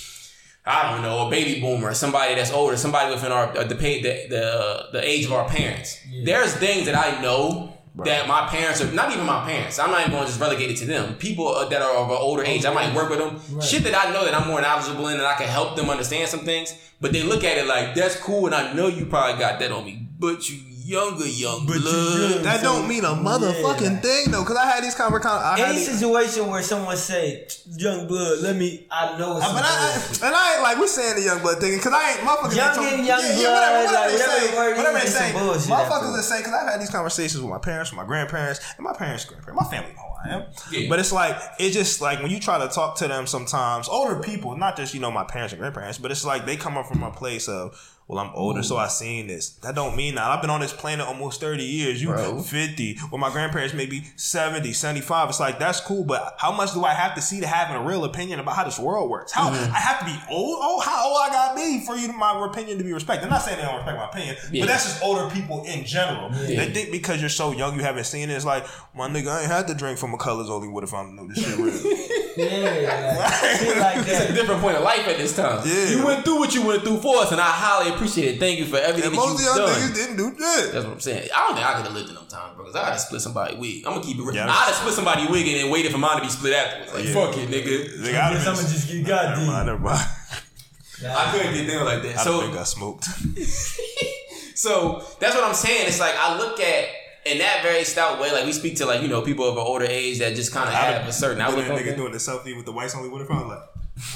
I don't know, a baby boomer, somebody that's older, somebody within our the the, the the age of our parents. There's things that I know that my parents are not even my parents. I'm not even going to just relegate it to them. People uh, that are of an older age, I might work with them. Shit that I know that I'm more knowledgeable in and I can help them understand some things. But they look at it like that's cool, and I know you probably got that on me, but you younger, young But you blood. That don't mean a motherfucking thing though, because I had these conversations. I Any these, situation where someone say, "Young blood," let me. I know it's. But I, I, and I ain't like we saying the young blood thing because I ain't motherfuckers. Young that told- and young blood, like, they say, word whatever they say, motherfuckers afterwards. that say because I've had these conversations with my parents, with my grandparents, and my parents' grandparents, my family know who I am. Yeah. But it's like it's just like when you try to talk to them sometimes, older people, not just you know my parents and grandparents, but it's like they come up from a place of. Well, I'm older, so I seen this. That don't mean that. I've been on this planet almost 30 years. You Bro. 50. Well, my grandparents maybe 70, 75. It's like, that's cool, but how much do I have to see to have a real opinion about how this world works? How Mm-hmm. I have to be old? Oh, how old I gotta be for you to, my opinion to be respected? I'm not saying they don't respect my opinion, Yeah. but that's just older people in general. They think because you're so young, you haven't seen it. It's like, my nigga, I ain't had to drink from a colors only would if I knew this shit real. Yeah, like, shit like It's a different point of life at this time. Yeah. You went through what you went through for us, and I highly appreciate it. Thank you for everything and that most of you've y'all done. niggas didn't do shit. That's what I'm saying. I don't think I could have lived in them times, bro. Because I'd have split somebody wig. I'm gonna keep it real. Yeah, I'd that's- have split somebody wig and then waited for mine to be split afterwards. Like Yeah. fuck it, nigga. Nigga, I'd Guess have I'ma just get God Never mind, never mind. I couldn't get down like that. I'd So have been got smoked. So that's what I'm saying. It's like I look at in that very stout way, like we speak to like you know people of an older age that just kind of have a certain outlook nigga things. doing the selfie with the whites only have found like.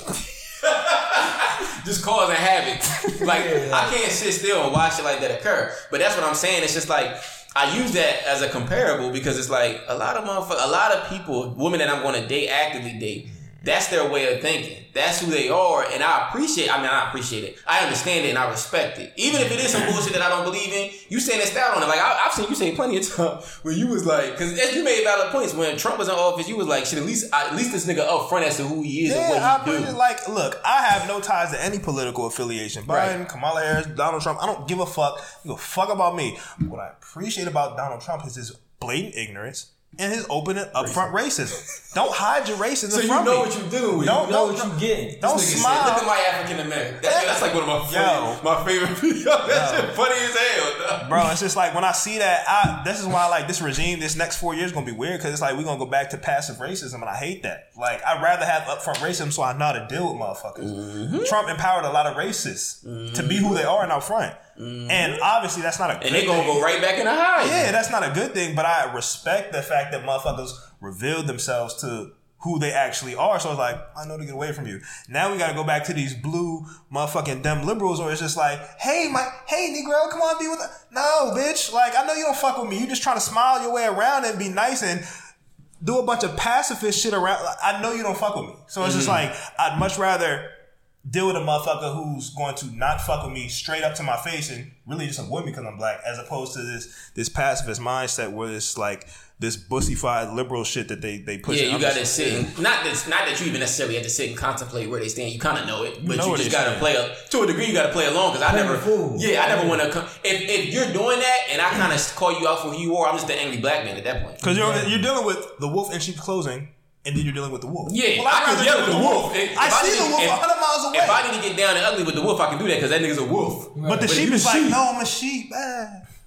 just causing havoc. like I can't sit still and watch it like that occur. But that's what I'm saying. It's just like I use that as a comparable because it's like a lot of motherfuckers, a lot of people, women that I'm going to date, actively date. That's their way of thinking. That's who they are, and I appreciate. I mean, I appreciate it. I understand it, and I respect it. Even if it is some bullshit that I don't believe in, you saying stand stout on it. Like I, I've seen you say plenty of times where you was like, because as you made valid points when Trump was in office. You was like, shit. At least, at least this nigga up front as to who he is and Yeah, what I he do. appreciate. Like, look, I have no ties to any political affiliation. Biden, Right. Kamala Harris, Donald Trump. I don't give a fuck. You a fuck about me. What I appreciate about Donald Trump is his blatant ignorance and his open and upfront racism. Don't hide your racism So you from know me. what you're dealing with. Don't You know don't what you're getting. Don't smile. Said, Look at my African American. That's, that's like one of my favorite, my favorite videos. That shit funny as hell. dog. Bro, it's just like when I see that, I this is why like this regime, this next four years gonna be weird because it's like we're gonna go back to passive racism, and I hate that. Like I'd rather have upfront racism so I know how to deal with motherfuckers. Mm-hmm. Trump empowered a lot of racists to be who they are and out front, and obviously that's not a good Mm-hmm. And they gonna thing. go right back in the high. Yeah, that's not a good thing, but I respect the fact that motherfuckers revealed themselves to who they actually are. So I was like, I know to get away from you. Now we gotta go back to these blue motherfucking dumb liberals or it's just like, hey, my hey Negro, come on, be with us. No, bitch. Like, I know you don't fuck with me. You just trying to smile your way around and be nice and do a bunch of pacifist shit around. I know you don't fuck with me. So it's just like, I'd much rather deal with a motherfucker who's going to not fuck with me straight up to my face and really just avoid me because I'm black, as opposed to this this pacifist mindset where it's like this bussified liberal shit that they they push. Yeah, you got to sit. And, not that not that you even necessarily have to sit and contemplate where they stand. You kind of know it, but know you, just got to stand. play a, to a degree. You got to play along because I never. fool. Yeah, I never want to. come If if you're doing that and I kind of call you out for who you are, I'm just the angry black man at that point. because you're you're dealing with the wolf in sheep's clothing, and then you're dealing with the wolf. Yeah, Well, I'd I can yell deal at the with wolf. If- I if see the wolf if- 100 miles away. If I need to get down and ugly with the wolf, I can do that because that nigga's a wolf. but the But sheep you is like, sheep. no, I'm a sheep. Ah.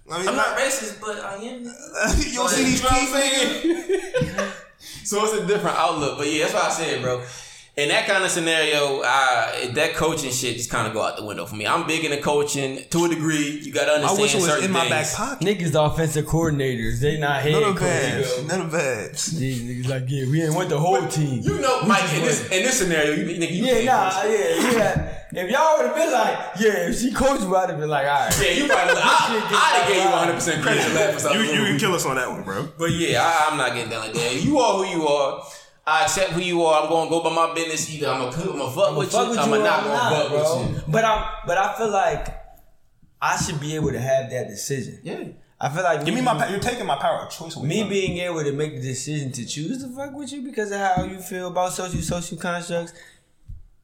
I mean, I'm not racist, but I am. you don't see these You know what I'm teeth, saying? so it's a different outlook, but yeah, that's what I said, bro. In that kind of scenario, I, that coaching shit just kind of go out the window for me. I'm big into coaching to a degree. You got to understand. I understand wish it was certain in my back things. pocket. Niggas the offensive coordinators. They not head None of coaches. babs. None of babs. These niggas like, yeah, we ain't want the whole team. You know, Mike, in this, in this scenario, you, nigga, you Yeah, nah, coach. yeah, yeah. If y'all would have been like, yeah, if she coached you, I'd have been like, all right. Yeah, you probably. I, I'd have gave you 100 percent credit for that You, something. you can kill us on that one, bro. But yeah, I, I'm not getting down like that. You are who you are. I accept who you are. I'm gonna go by my business. Either I'm gonna, I'm gonna fuck with Fuck you. with I'm you gonna or not I'm gonna fuck bro. with you. But I'm, but I feel like I should be able to have that decision. Yeah. I feel like Give me my. pa- You're taking my power of choice away. me from being able to make the decision to choose to fuck with you because of how you feel about social social constructs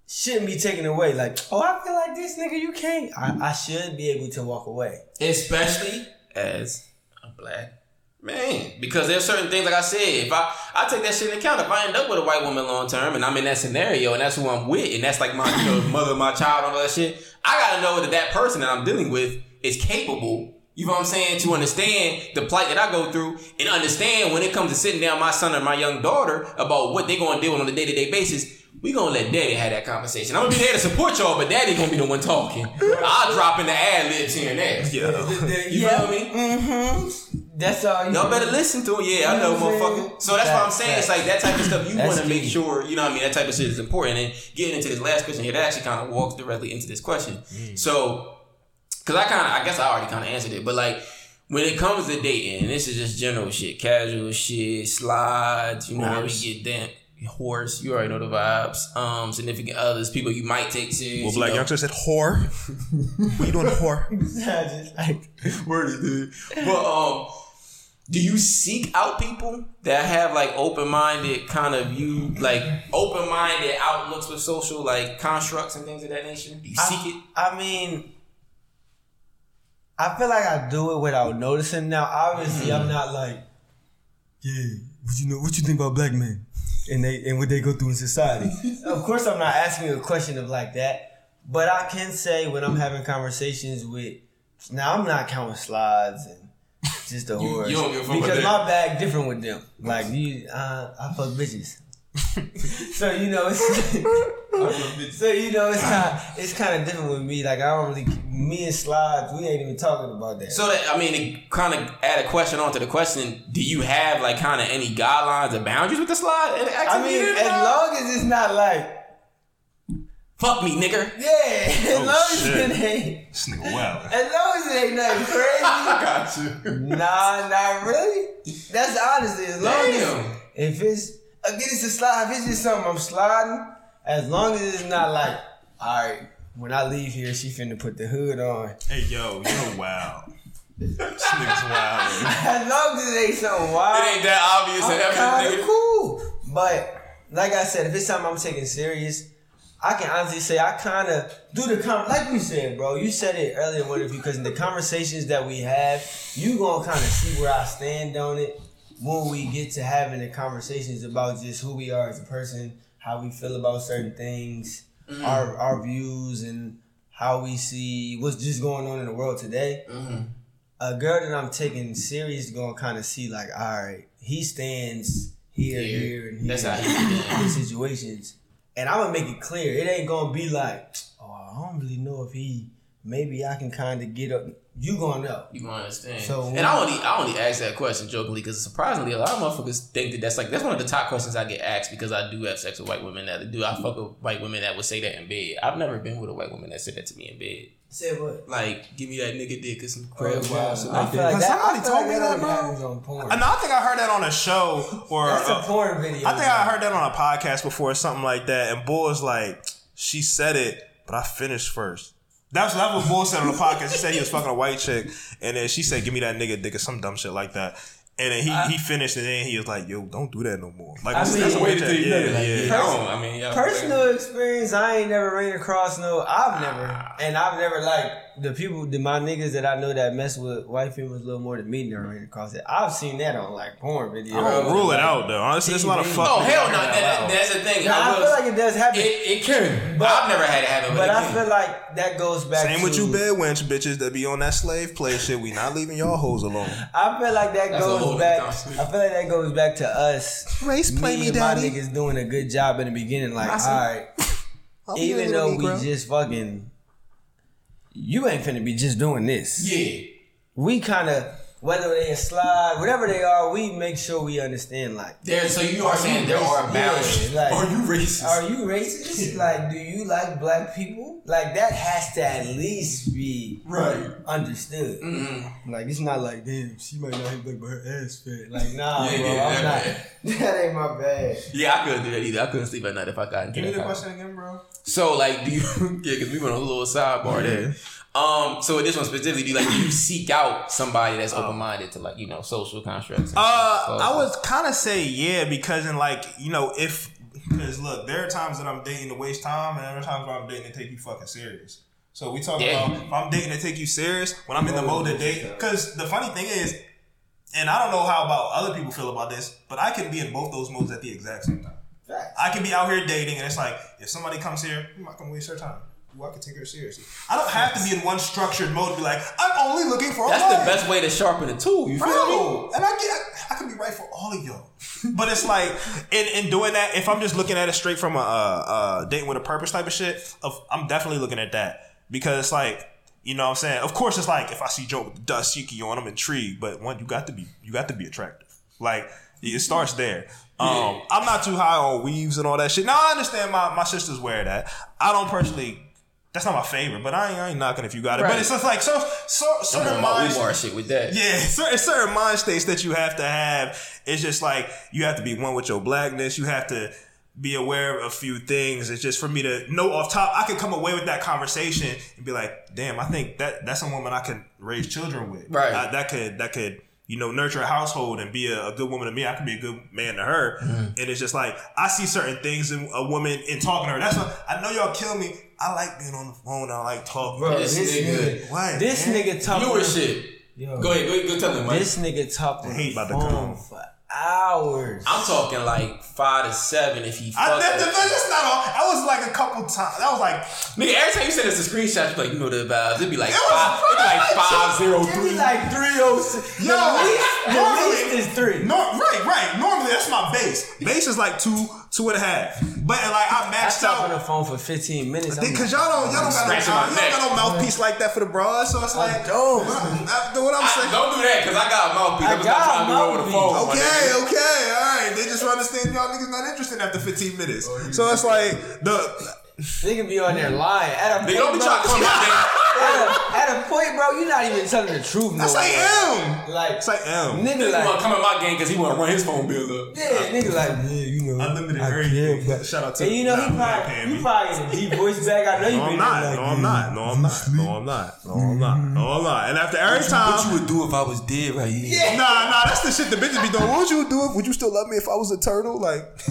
shouldn't be taken away. Like, oh, I feel like this nigga, you can't. I, I should be able to walk away. especially as a black man. Because there's certain things, like I said, if I I take that shit into account. If I end up with a white woman long term and I'm in that scenario and that's who I'm with and that's like my you know mother my child and all that shit, I gotta know that that person that I'm dealing with is capable. You know what I'm saying? To understand the plight that I go through and understand when it comes to sitting down my son or my young daughter about what they're gonna deal with on a day to day basis. We gonna let daddy have that conversation. I'm gonna be there to support y'all, but daddy gonna be the one talking. I'll drop in the ad libs here and there. Yeah. You feel me? Mm-hmm. That's all. You Y'all better listen to it. Yeah, I know, You I'm motherfucker. So that's what I'm Facts, saying. It's like that type of stuff you want to make sure, you know what I mean? That type of shit is important. And getting into this last question here, that actually kind of walks directly into this question. Mm. So, because I kind of, I guess I already kind of answered it, but like, when it comes to dating, and this is just general shit, casual shit, slides, you know how we get down. Horse, you already know the vibes. Um, significant others, people you might take serious. Well, you black know. youngster said whore. what you doing, whore? just like Word dude. But um, do you seek out people that have like open minded kind of view, like open minded outlooks with social like constructs and things of that nature? Do you seek it? I mean, I feel like I do it without noticing. Now, obviously, I'm not like, yeah, what you know? What you think about black men and they and what they go through in society? of course, I'm not asking you a question of like that, but I can say when I'm having conversations with. Now, I'm not counting slides and just the You- horse you don't give a fuck because my bag different with them. Like you, uh, I fuck bitches. so you know it's so you know it's kind it's kind of different with me. Like I don't really me and slides we ain't even talking about that. So that I mean, to kind of add a question onto the question: Do you have like kind of any guidelines or boundaries with the slide? And I activity mean, in as it? long as it's not like fuck me, nigga. yeah, as Oh, long as shit. it ain't This nigga wow. as long as it ain't nothing crazy. got you. nah, not really. That's honestly as long Damn. as if it's again it's a slide. If it's just something I'm sliding, as long as it's not like all right. When I leave here, she finna put the hood on. Hey yo, you're wow. This nigga's wow. As long as it ain't something wild. It ain't that obvious I'm kind everything. of cool. But like I said, if it's something I'm taking serious, I can honestly say I kind of do the com like you said, bro. You said it earlier in one of you because in the conversations that we have, you gonna kind of see where I stand on it when we get to having the conversations about just who we are as a person, how we feel about certain things, our our views, and how we see what's just going on in the world today Mhm. a girl that I'm taking serious gonna kind of see like, all right, he stands here, Yeah, here, and here that's how he in situations, and I'm gonna make it clear. It ain't gonna be like, oh, I don't really know if he. Maybe I can kind of get up. You gonna know. You gonna understand? So- and I only I only ask that question jokingly because surprisingly a lot of motherfuckers think that that's like that's one of the top questions I get asked because I do have sex with white women that do I fuck with white women that would say that in bed. I've never been with a white woman that said that to me in bed. Say what? Like, give me that nigga dick or some crab Oh, wow, something like like that. Somebody I feel told like me that, only bro. happens on porn. And I think I heard that on a show or That's uh, a porn video. I think I heard that on a podcast before or something like that. And Bull was like, she said it, but I finished first. That's that's what Bull said on the podcast. He said he was fucking a white chick, and then she said, "Give me that nigga dick" or some dumb shit like that. And then he, he finished it and then he was like, "Yo, don't do that no more." Like I that's, mean- that's Wait what until you yeah, know, like, yeah. yeah, I I mean, yeah. Personal experience, I ain't never ran across no. I've never, and I've never like the people, the my niggas that I know that mess with white females a little more than me never ran across it. I've seen that on like porn videos. I don't rule it out though. Honestly, there's a lot of fuck. Oh hell no! That, that that- that's the thing. Nah, I, I, feel like it does happen, it, it can. But- I've never had it happen, but, but it I can. feel like that goes back. Same to, with you bed wench bitches that be on that slave play shit. We not leaving y'all hoes alone. I feel like that That's goes back. conversation. I feel like that goes back to us. Race play me, and daddy. my niggas doing a good job in the beginning. Like, all see. right, I'll be a even though we just fucking, you ain't finna be just doing this. yeah. we kind of whether they a slide, whatever they are, we make sure we understand. Like, There, so you are Are saying you there are racist? boundaries. Yeah, like- are you racist? are you racist? like, do you like black people? Like, that has to at least be right. understood. Mm-hmm. Like, it's not like, damn, she might not have black, but her ass fat. Like, nah, Yeah, bro, yeah, I'm that not. That ain't my bag. Yeah, I couldn't do that either. I couldn't sleep at night if I got into Give me the question again, bro. So like, do you? Yeah, because we went on a little sidebar there. Um, so with this one specifically, do you like do you seek out somebody that's open minded to like you know social constructs? Uh, stuff? I would kind of say yeah because in like you know if because look there are times that I'm dating to waste time and there are times where I'm dating to take you fucking serious. So we talk Yeah. about if I'm dating to take you serious when I'm in the mode to date because the funny thing is, and I don't know how about other people feel about this, but I can be in both those modes at the exact same time. I can be out here dating, and it's like if somebody comes here, I'm not gonna waste their time. I can take her seriously. I don't have to be in one structured mode to be like, I'm only looking for a That's the best way to sharpen a tool. You feel me? And I get, I could be right for all of y'all, but it's like in, in doing that, if I'm just looking at it straight from a, uh uh dating with a purpose type of shit, of, I'm definitely looking at that because it's like, you know what I'm saying. Of course, it's like if I see Joe with the dust dashiki on, I'm intrigued, but one, you got to be, you got to be attractive. Like it starts there. Um, I'm not too high on weaves and all that shit. Now I understand my my sisters wear that. I don't personally. That's not my favorite, but I ain't, I ain't knocking if you got it. But it's just like so, so certain on my minds- Umar shit with that. yeah, certain, certain mind states that you have to have. It's just like you have to be one with your blackness. You have to be aware of a few things. It's just for me to know off top. I can come away with that conversation and be like, "Damn, I think that that's a woman I can raise children with. Right. I- that could that could." You know, nurture a household and be a, a good woman to me. I can be a good man to her. Mm-hmm. And it's just like I see certain things in a woman in talking to her. That's what I know. Y'all kill me. I like being on the phone. I like talking. Bro, This this, nigga- nigga, What, this man? nigga talking. You and shit. Yo, Go ahead, go, ahead, go tell them, Mike. This nigga talking on I hate the about to phone come. for hours. I'm talking like five to seven if he I, that, that- that's not all. That was like a couple times. That was like Nigga, every time you send us a screenshot, you be like, you know the vibes. It'd be like It was five, it'd be like five zero Give three. me like three oh six. Yo, the least, the normally- least is three. No, right, right. Normally that's my base. Base is like two, two and a half. But like I I maxed stopped on the phone for 15 minutes. Because y'all don't, y'all don't got, no, y'all don't got no mouthpiece like that for the bras. So it's like, don't. What, I'm- I- what I'm I, saying. don't do that because I got a mouthpiece. I I'm got not trying to a do it over the phone. my Okay, okay, all right. They just want to understand y'all niggas not interested after 15 minutes. Oh, so it's like the Nigga be on there lying. At a Nigga, point, don't be trying to come my at, a, at a point, bro, you're not even telling the truth. that's no like more. M. Like, It's like M. nigga, Nigga want like, to come in my game because he want to run his phone bill up. yeah, nigga, like, yeah, you know, Unlimited I everything. care, but Shout out to and you know, Nah, he probably, paying he me. probably in a deep voice back. I know you No, I'm been not. like, No, I'm not. No, I'm not. No, I'm not. No, I'm not. No, I'm not. And after every time, What you would do if I was dead right here? Nah, nah, that's the shit the bitches be doing. What would you do? If, would you still love me if I was a turtle? Like,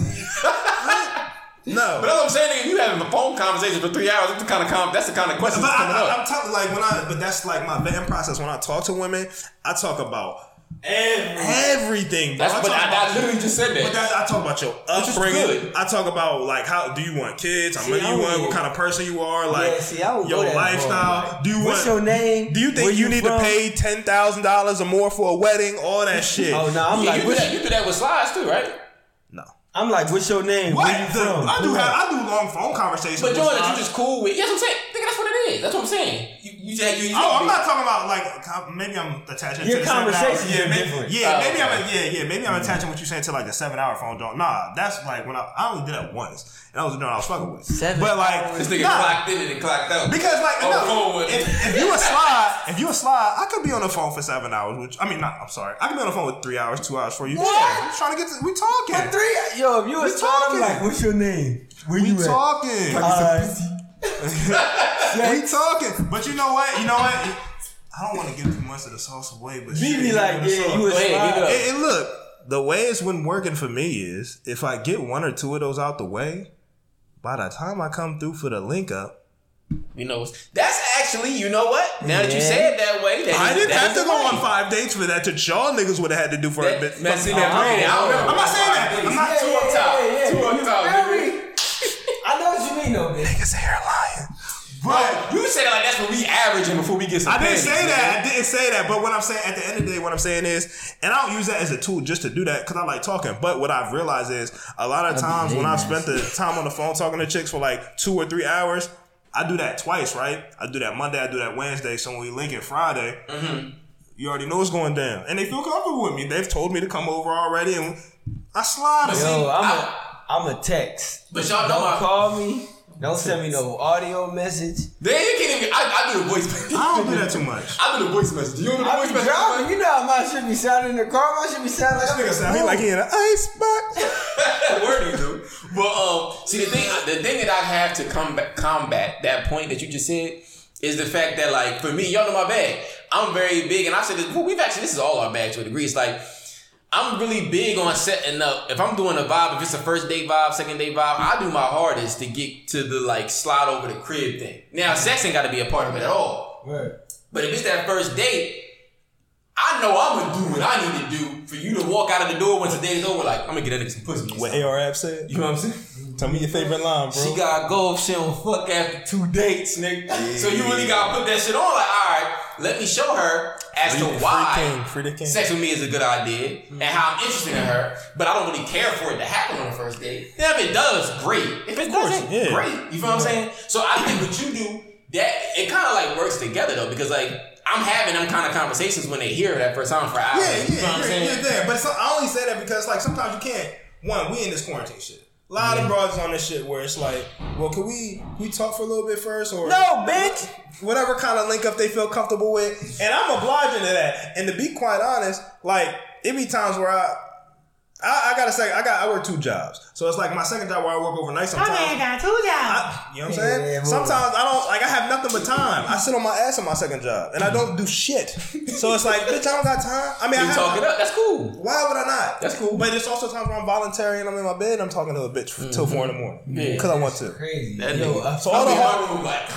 No, but no. that's what I'm saying, nigga. You having a phone conversation for three hours. That's the kind of com- That's the kind of But questions that's coming I, up. am talking like when I, but that's like my vetting process. When I talk to women, I talk about everything. Bro. That's I but talk I, about- I literally just said But that. that, I talk about your Which is upbringing. good. I talk about like how do you want kids? How See, many I you would- want? What kind of person you are? Like Yeah, see, I would go your that lifestyle. hard. do you What's want? your name? Do you think you, you need from? to pay ten thousand dollars or more for a wedding? All that shit. Oh no, I'm Yeah, like, you, do that, you do that with slides too, right? No. I'm like, what's your name? What? Where you The- from? I do have? I do long phone conversations. But with Jordan, that you just cool with. Yeah, that's I'm saying. Nigga, that's what it is. That's what I'm saying. You, you just you. you Oh, I'm not talking about like maybe I'm attaching Your to the seven conversations yeah, maybe, different. Yeah, Oh, maybe okay. I'm yeah, yeah, maybe I'm mm-hmm. attaching what you're saying to like the seven hour phone joint. Nah, that's like when I I only did that once, and I was doing I was fucking with. Seven but like This nigga nah, clocked in and clocked out. because like oh, On no, the if, if you a slide, if you slide, I could be on the phone for seven hours. Which I mean, not I'm sorry, I could be on the phone with three hours, two hours for you. What? Yeah, I'm trying to get to we talking. For three, yo, if you was talking, I'm talking. like, what's your name? Where We you at? talking. Alright. we talking. But you know what? You know what? I don't want to give too much of the sauce away, but Me shit, be you like, yeah, sauce. you a Go ahead, slide. give it up. And, and look, the way it's been working for me is if I get one or two of those out the way, by the time I come through for the link up, You know, that's actually, you know what? Now that you Yeah. say it that way, that I is- didn't that have is to the go way. on five dates for that. To y'all niggas would have had to do for a bit. Man, see, man, I don't know. I'm not saying that. I'm not Two up top. Two up top, nigga. I know what you mean, though, bitch. Niggas here lying. But you said it like that's what we averaging before we get some I didn't panties, say nigga. that. I didn't say that. But what I'm saying at the end of the day, what I'm saying is, and I don't use that as a tool just to do that because I like talking. But what I've realized is a lot of times when I've spent the time on the phone talking to chicks for like two or three hours, I do that twice, right? I do that Monday, I do that Wednesday. So when we link it Friday, mm-hmm. you already know what's going down, and they feel comfortable with me. They've told me to come over already, and I slide. But them. see, Yo, I'm I- a, I'm a text. But y'all Don't my- call me. Don't send me no audio message. Then you can't even. I, I do the voice message. I don't do that too much. I do the voice message. You don't do the I voice be message? driving. You know how my shit be sounding in the car. My shit be sounding like Nigga sound he like he in an ice box. Word you do. But um, see the thing, the thing that I have to combat combat that point that you just said is the fact that like for me, y'all know my bag. I'm very big, and I said this. Well, we've actually this is all our bag to a degree. It's like I'm really big on setting up. If I'm doing a vibe, if it's a first date vibe, second date vibe, I do my hardest to get to the like slide over the crib thing. Now, sex ain't got to be a part of it at all. Right. But if it's that first date, I know I'm gonna do what I need to do for you to walk out of the door once the date is over. Like I'm gonna get that nigga some pussy. What ARF said? You know what I'm saying? Tell me your favorite line, bro. She got to go if she don't fuck after two dates, nigga. So you really gotta put that shit on. Like, all right, let me show her as to Free- free why king, free king. sex with me is a good idea and how I'm interested in her. But I don't really care for it to happen on the first date. Now, if it does, great. If it doesn't, yeah. great. You feel what I'm saying? So I think what you do that it kind of like works together though because like. I'm having them kind of conversations when they hear it that first time for hours. Yeah, you know what I'm yeah, saying? there. But so, I only say that because like sometimes you can't. One, we in this quarantine shit. A lot of broads on this shit where it's like, well, can we can we talk for a little bit first or No, bitch. whatever kind of link up they feel comfortable with, and I'm obliging to that. And to be quite honest, like it be times where I. I, I gotta say, I got I work two jobs, so it's like my second job where I work overnight. Sometimes I got two jobs. I- you know what I'm saying? Yeah, Sometimes I don't like I have nothing but time. I sit on my ass on my second job and I don't do shit. So it's like, bitch, I don't got time. I mean, I You have talk it up. That's cool. why would I not? That's cool. But it's also times where I'm voluntary and I'm in my bed and I'm talking to a bitch till mm-hmm. four in the morning Yeah. because I want to. Crazy. That Yo, nigga. So all the hard, my room like,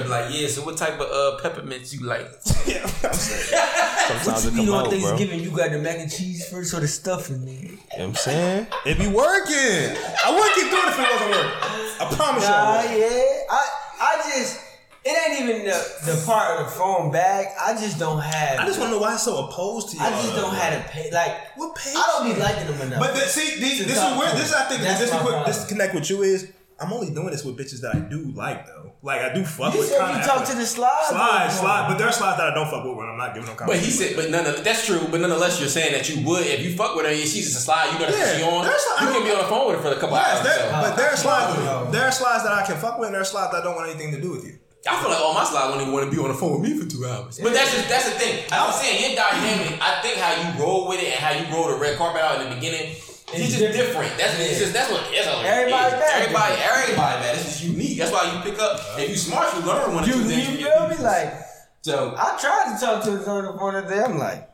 I'm like, yeah. So what type of uh, peppermints you like? yeah, I'm. What you it mean come on out, bro. You Thanksgiving? You got the mac and cheese first or the stuffing, nigga? what I'm saying? It be working. I wouldn't keep doing it if it wasn't working. I promise Nah, you. yeah. I I just it ain't even the, the part of the phone bag. I just don't have. I just want to know why it's so opposed to you. I just don't have to pay. Like What page? I don't be liking them enough. But the, see, these, To this is talk where this. I think That's this is what problem. this connect with you is. I'm only doing this with bitches that I do like though. Like I do fuck you with. said you talk to the slide. slide, slide, but there are slides that I don't fuck with when I'm not giving them. But he said, but none of that's true. But nonetheless, you're saying that you would if you fuck with her and she's just a slide. You know that Yeah, she on. there's a- You can be on the phone with her for a couple Yes, hours. there, so. but there are slides. no. There are slides that I can fuck with, and there are slides that don't want anything to do with you. I feel like all my slides don't even want to be on the phone with me for two hours. But that's just that's the thing. I'm saying your dynamic. I think how you roll with it and how you roll the red carpet out in the beginning. It's just different. That's it's just that's what it's all Everybody it is. bad. Everybody, everybody, man. It's just unique. That's why you pick up. If you smart, you learn one or You, two you things. from your feel me? Like so. I tried to talk to her on the phone today. I'm like,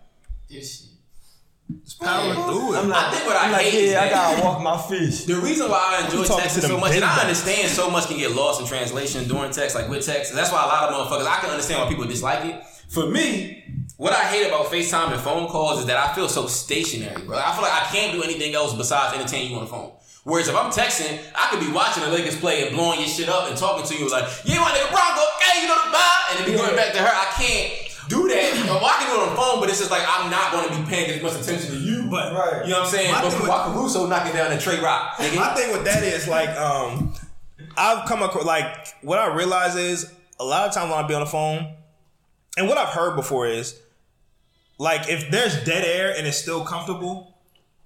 this shit. Just power through it. I'm like, I think what I am like, hate is yeah, I gotta walk my fish. The reason why I enjoy You talking to texting so much, and I understand so much can get lost in translation during text, like with text. That's why a lot of motherfuckers, I can understand why people dislike it. For me, what I hate about FaceTime and phone calls is that I feel so stationary, bro. I feel like I can't do anything else besides entertain you on the phone. Whereas if I'm texting, I could be watching the Lakers play and blowing your shit up and talking to you like, yeah, my nigga Bronco, okay, you know the vibe, and then be going back to her. I can't do that. Well, I can do it on the phone, but it's just like I'm not going to be paying as much attention to you. But Right. You know what I'm saying? My But why Caruso knocking down the Trey Rock, nigga? My thing with that is like, um, I've come across like what I realize is a lot of times when I be on the phone, and what I've heard before is like if there's dead air and it's still comfortable.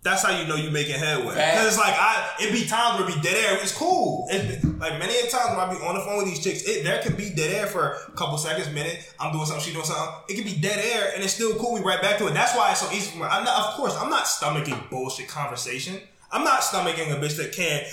That's how you know you're making headway. Because it's like I, it be times where it be dead air. It's cool. It like many a times when I be on the phone with these chicks, it, there can be dead air for a couple seconds, minute. I'm doing something, she doing something. It could be dead air, and it's still cool. We right back to it. That's why it's so easy for me. I'm not, of course, I'm not stomaching bullshit conversation. I'm not stomaching a bitch that can't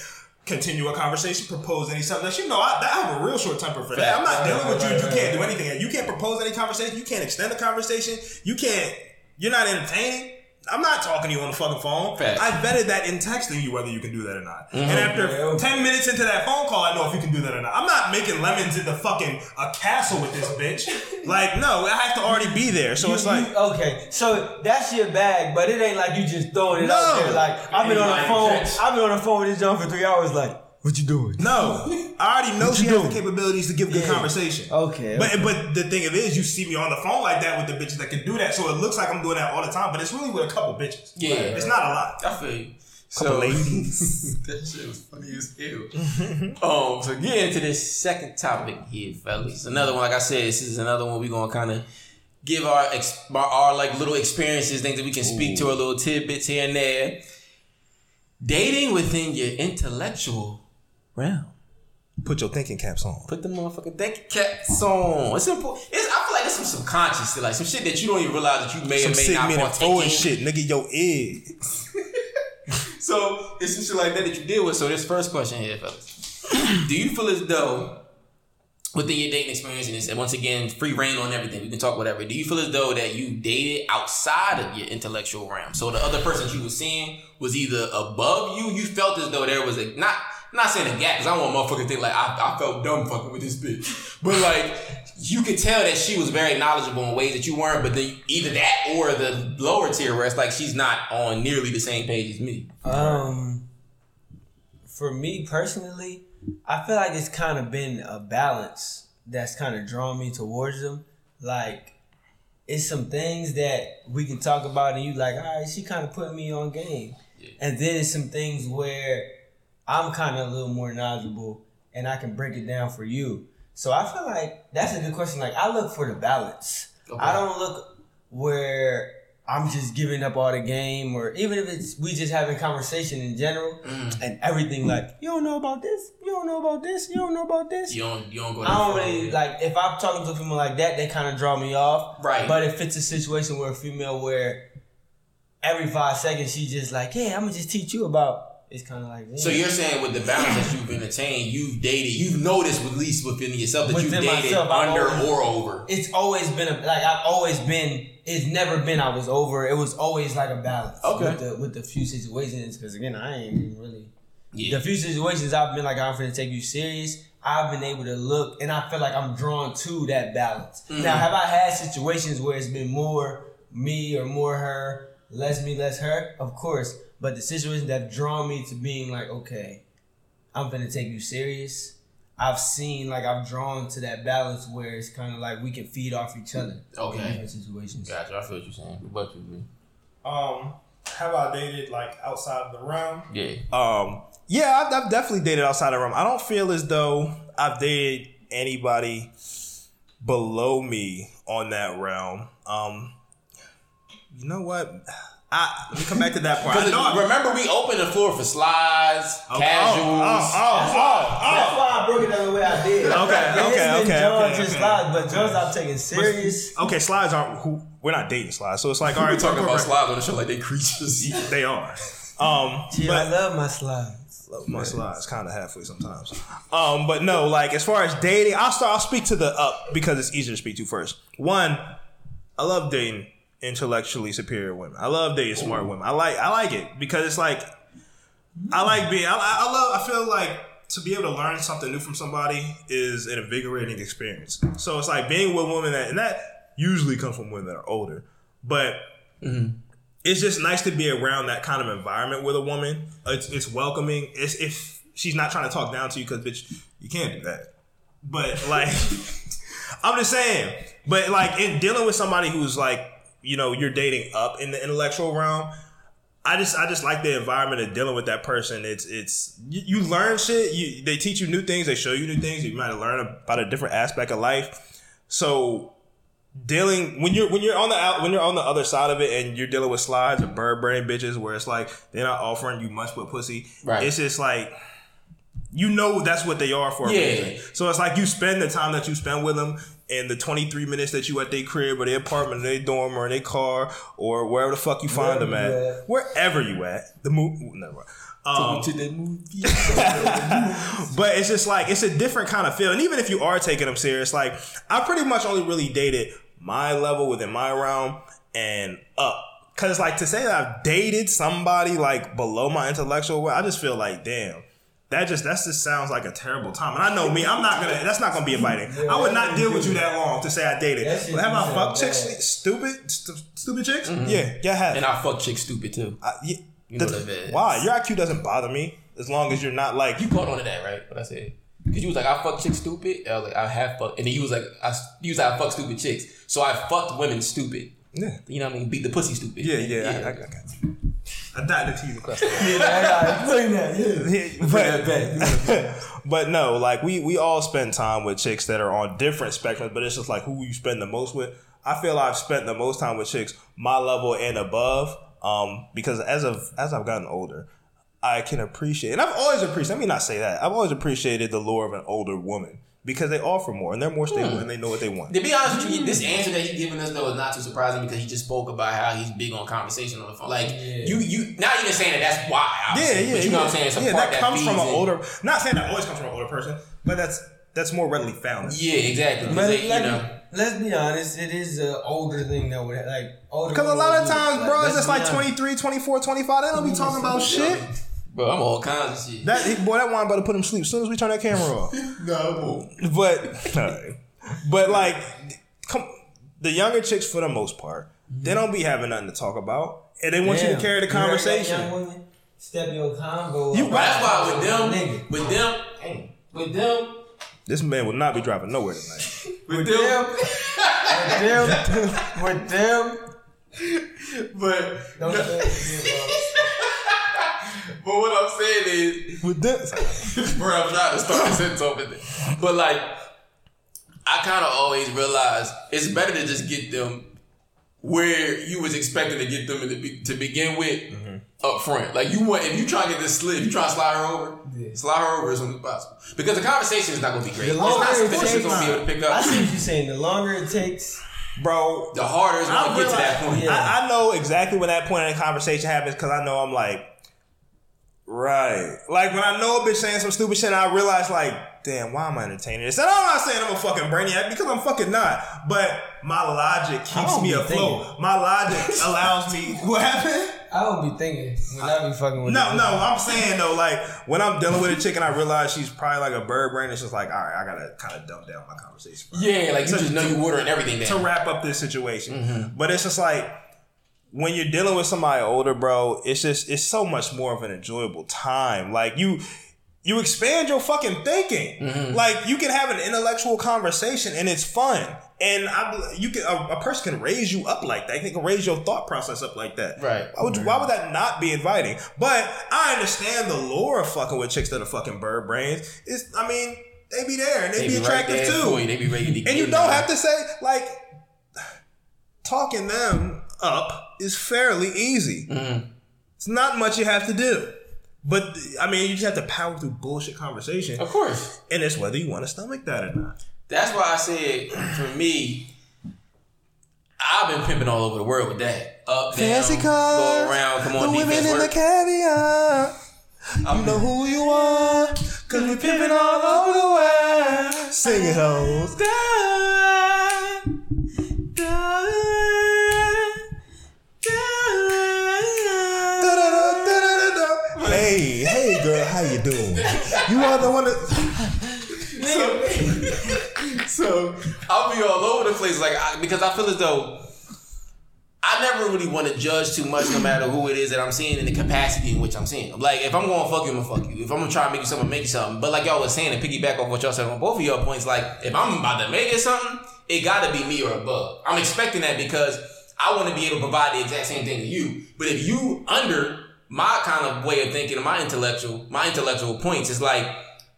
continue a conversation, propose any something. You know, I, I have a real short temper for that. I'm not dealing with you. you can't do anything. You can't propose any conversation. You can't extend the conversation. You can't. You're not entertaining. I'm not talking to you on the fucking phone. Facts. I vetted that in texting you whether you can do that or not. Mm-hmm. And after Yeah, okay. ten minutes into that phone call, I know if you can do that or not. I'm not making lemons in the fucking a castle with this bitch. Like, no, I have to already be there. So You- it's like. you- okay, so that's your bag, but it ain't like you just throwing it No. out there. Like I've been on the phone, catch. I've been on the phone with this John for three hours. Like, what you doing? No, I already know What she you has the capabilities to give good Yeah. conversation. Okay, but okay. but the thing of it is, you see me on the phone like that with the bitches that can do that, so it looks like I'm doing that all the time. But it's really with a couple bitches. Yeah. it's not a lot. I feel you. Couple So ladies. that shit was funny as hell. um, so getting into this second topic here, fellas. Another one, like I said, this is another one we're gonna kind of give our, ex- our our like little experiences, things that we can speak to, a little tidbits here and there. Dating within your intellectual realm. Put your thinking caps on. Put the motherfucking thinking caps on. It's important. It's, I feel like there's some subconscious shit, like some shit that you don't even realize that you may Some or may sick not men and partake in. shit, nigga. Your egg. So it's some shit like that that you deal with. So this first question here, fellas, do you feel as though within your dating experience, and it's, once again free reign on everything, we can talk whatever. Do you feel as though that you dated outside of your intellectual realm? So the other person you were seeing was either above you. You felt as though there was a not. I'm not saying a gap because I don't want motherfuckers to think like I, I felt dumb fucking with this bitch, but like you could tell that she was very knowledgeable in ways that you weren't. But then either that or the lower tier where it's like she's not on nearly the same page as me. Um, for me personally, I feel like it's kind of been a balance that's kind of drawn me towards them. Like, it's some things that we can talk about, and you like, all right, she kind of put me on game, and then it's some things where I'm kind of a little more knowledgeable, and I can break it down for you. So I feel like that's a good question. Like, I look for the balance. Okay. I don't look where I'm just giving up all the game, or even if it's we just having conversation in general Mm. and everything. Like you don't know about this, you don't know about this, you don't know about this. You don't you don't go. I don't really like if I'm talking to a female like that, they kind of draw me off. Right. But if it's a situation where a female where every five seconds she just like, yeah, I'm gonna just teach you about. It's kind of like So you're saying with the balance that you've entertained, you've dated, you've noticed at least within yourself that Within you've dated myself, under always- or over. it's always been a like I've always been. It's never been I was over. It was always like a balance. Okay. With the with the few situations, because again, I ain't really. Yeah. The few situations I've been like I'm gonna take you serious. I've been able to look, and I feel like I'm drawn to that balance. Mm-hmm. Now, have I had situations where it's been more me or more her, less me, less her? Of course. But the situations that have drawn me to being like, okay, I'm gonna take you serious. I've seen like I've drawn to that balance where it's kind of like we can feed off each other. Okay. In different situations. Gotcha. I feel what you're saying. But you, Um, have I dated like outside of the realm? yeah. Um, yeah, I've, I've definitely dated outside of the realm. I don't feel as though I've dated anybody below me on that realm. Um, you know what? I let me come back to that part. I Because know remember, we opened the floor for slides, Oh, casuals. Oh, oh, oh, That's oh, why I broke it down the way I did. Okay, Yeah, okay, okay, Jones okay, okay. slides, but Jones I'm taking serious. oh. Okay, slides aren't who we're not dating slides, so it's like all right, We talking talk about slides on the show like they creatures. They are. Um, Gee, but I love my slides. love my slides kind of halfway sometimes. Um, but no, like as far as dating, I'll start. I'll speak to the up because it's easier to speak to first. One, I love dating intellectually superior women. I love dating smart women. I like I like it because it's like I like being. I, I love. I feel like to be able to learn something new from somebody is an invigorating experience. So it's like being with women that and that usually comes from women that are older, but mm-hmm. it's just nice to be around that kind of environment with a woman. It's it's welcoming. It's if she's not trying to talk down to you because bitch, you can't do that. But like, I'm just saying. But like in dealing with somebody who's like, you know, you're dating up in the intellectual realm. I just I just like the environment of dealing with that person. It's it's you, you learn shit. You they teach you new things. They show you new things. You might learn about a different aspect of life. So dealing when you're when you're on the out when you're on the other side of it and you're dealing with slides or bird brain bitches where it's like they're not offering you much but pussy. Right. It's just like you know that's what they are for a Yeah. reason. So it's like you spend the time that you spend with them and the 23 minutes that you at their crib or their apartment or their dorm or in their car or wherever the fuck you find them Wherever you at. Wherever you at. The move never mind. Um, to the movie. but it's just like it's a different kind of feel. And even if you are taking them serious, like I pretty much only really dated my level within my realm and up. Cause like to say that I've dated somebody like below my intellectual, I just feel like damn. That just that just sounds like a terrible time, and I know me. I'm not gonna. That's not gonna be inviting. I would not deal with you that long to say I dated. But have I sound fucked bad. chicks? Stupid, st- stupid chicks? Mm-hmm. Yeah, yeah, I have. and I fuck chicks stupid too. I- yeah, You know the- that why? Your IQ doesn't bother me as long as you're not like You caught on to that, right? What I said. Cause you was like, I fuck chicks stupid. I was like, I have fuck, and then you was like, I you was like, I fuck stupid chicks. So I fucked women stupid. Yeah. You know what I mean? Beat the pussy stupid. Yeah, yeah, I, I, I got you. I died to tease the Yeah, I explain that. Yeah. but, but no, like we we all spend time with chicks that are on different spectrums, but it's just like who you spend the most with. I feel I've spent the most time with chicks my level and above, um, because as of as I've gotten older, I can appreciate, and I've always appreciated. Let me not say that. I've always appreciated the lure of an older woman because they offer more and they're more stable hmm. and they know what they want. To be honest with you, this answer that he's giving us though is not too surprising because he just spoke about how he's big on conversation on the phone. Like you, you not even saying that that's why. Yeah, obviously, yeah, But you know yeah. what I'm saying? It's a yeah, part that comes from an older. Not saying that always comes from an older person, but that's that's more readily found. Yeah, exactly. But they, like, you know, let's be honest, it is an older thing that would like older. Because a lot of would do it. times, bro, it's just like honest. 23, 24, 25. They don't be talking about shit. Bro, I'm all kinds of shit. That boy, that wine about to put him to sleep as soon as we turn that camera off. no, But, but like, come, the younger chicks for the most part, they don't be having nothing to talk about, and they want you to carry the You heard that, conversation. Step your convo. You- up. That's why with them, Nigga. with them, dang, with them, This man will not be driving nowhere tonight. with With them, with them, with them, but don't say but what I'm saying is, With this, bro, I'm trying to start a sentence over there. But like, I kind of always realize it's better to just get them where you was expecting to get them in the, be- to begin with mm-hmm. up front. Like you want, if you try to get this slip, if you try to slide her over, Yeah. slide her over as soon as possible. Because the conversation is not going to be great. The It's longer not it takes, going to be able to pick up. I see what you're saying. The longer it takes, bro. The harder it's gonna get to that point. Yeah. I, I know exactly when that point in the conversation happens because I know I'm like, right. Like when I know a bitch saying some stupid shit, I realize like, damn, why am I entertaining this? And I'm not saying I'm a fucking brainiac because I'm fucking not. But my logic keeps me afloat. thinking. My logic allows me. What happened? I don't be thinking when I be fucking with. No, no, I'm saying though, like when I'm dealing with a chick and I realize she's probably like a bird brain, it's just like, all right, I gotta kind of dumb down my conversation. first. Yeah, like you To- just know to- you ordering everything to wrap up this situation. Mm-hmm. But it's just like when you're dealing with somebody older, bro, it's just it's so much more of an enjoyable time. Like you you expand your fucking thinking. Mm-hmm. Like you can have an intellectual conversation and it's fun. And I, you can a, a person can raise you up like that. They can raise your thought process up like that. Right. Why would, you, why would that not be inviting? But I understand the lure of fucking with chicks that are fucking bird brains. It's I mean they be there and they, They be be attractive there too. They be ready to And you don't on. have to say like talking them up is fairly easy. Mm-hmm. It's not much you have to do. But I mean, you just have to power through bullshit conversation, Of course. and it's whether you want to stomach that or not. That's why I said for me, I've been pimping all over the world with that. Up, down, go around, come on, defense work. caviar. You know who you are, cause we pimping all over the world. Sing it, hoes. Da-da-da-da-da-da. Hey, hey, girl, how you doing? You are the one that. So I'll be all over the place, like I, because I feel as though I never really want to judge too much, no matter who it is that I'm seeing in the capacity in which I'm seeing. Like if I'm going to fuck you, I'm gonna fuck you. If I'm gonna try to make you something, make you something. But like y'all was saying, and piggyback off what y'all said on both of your points, like if I'm about to make it something, it got to be me or above. I'm expecting that because I want to be able to provide the exact same thing to you. But if you under my kind of way of thinking, my intellectual, my intellectual points, is like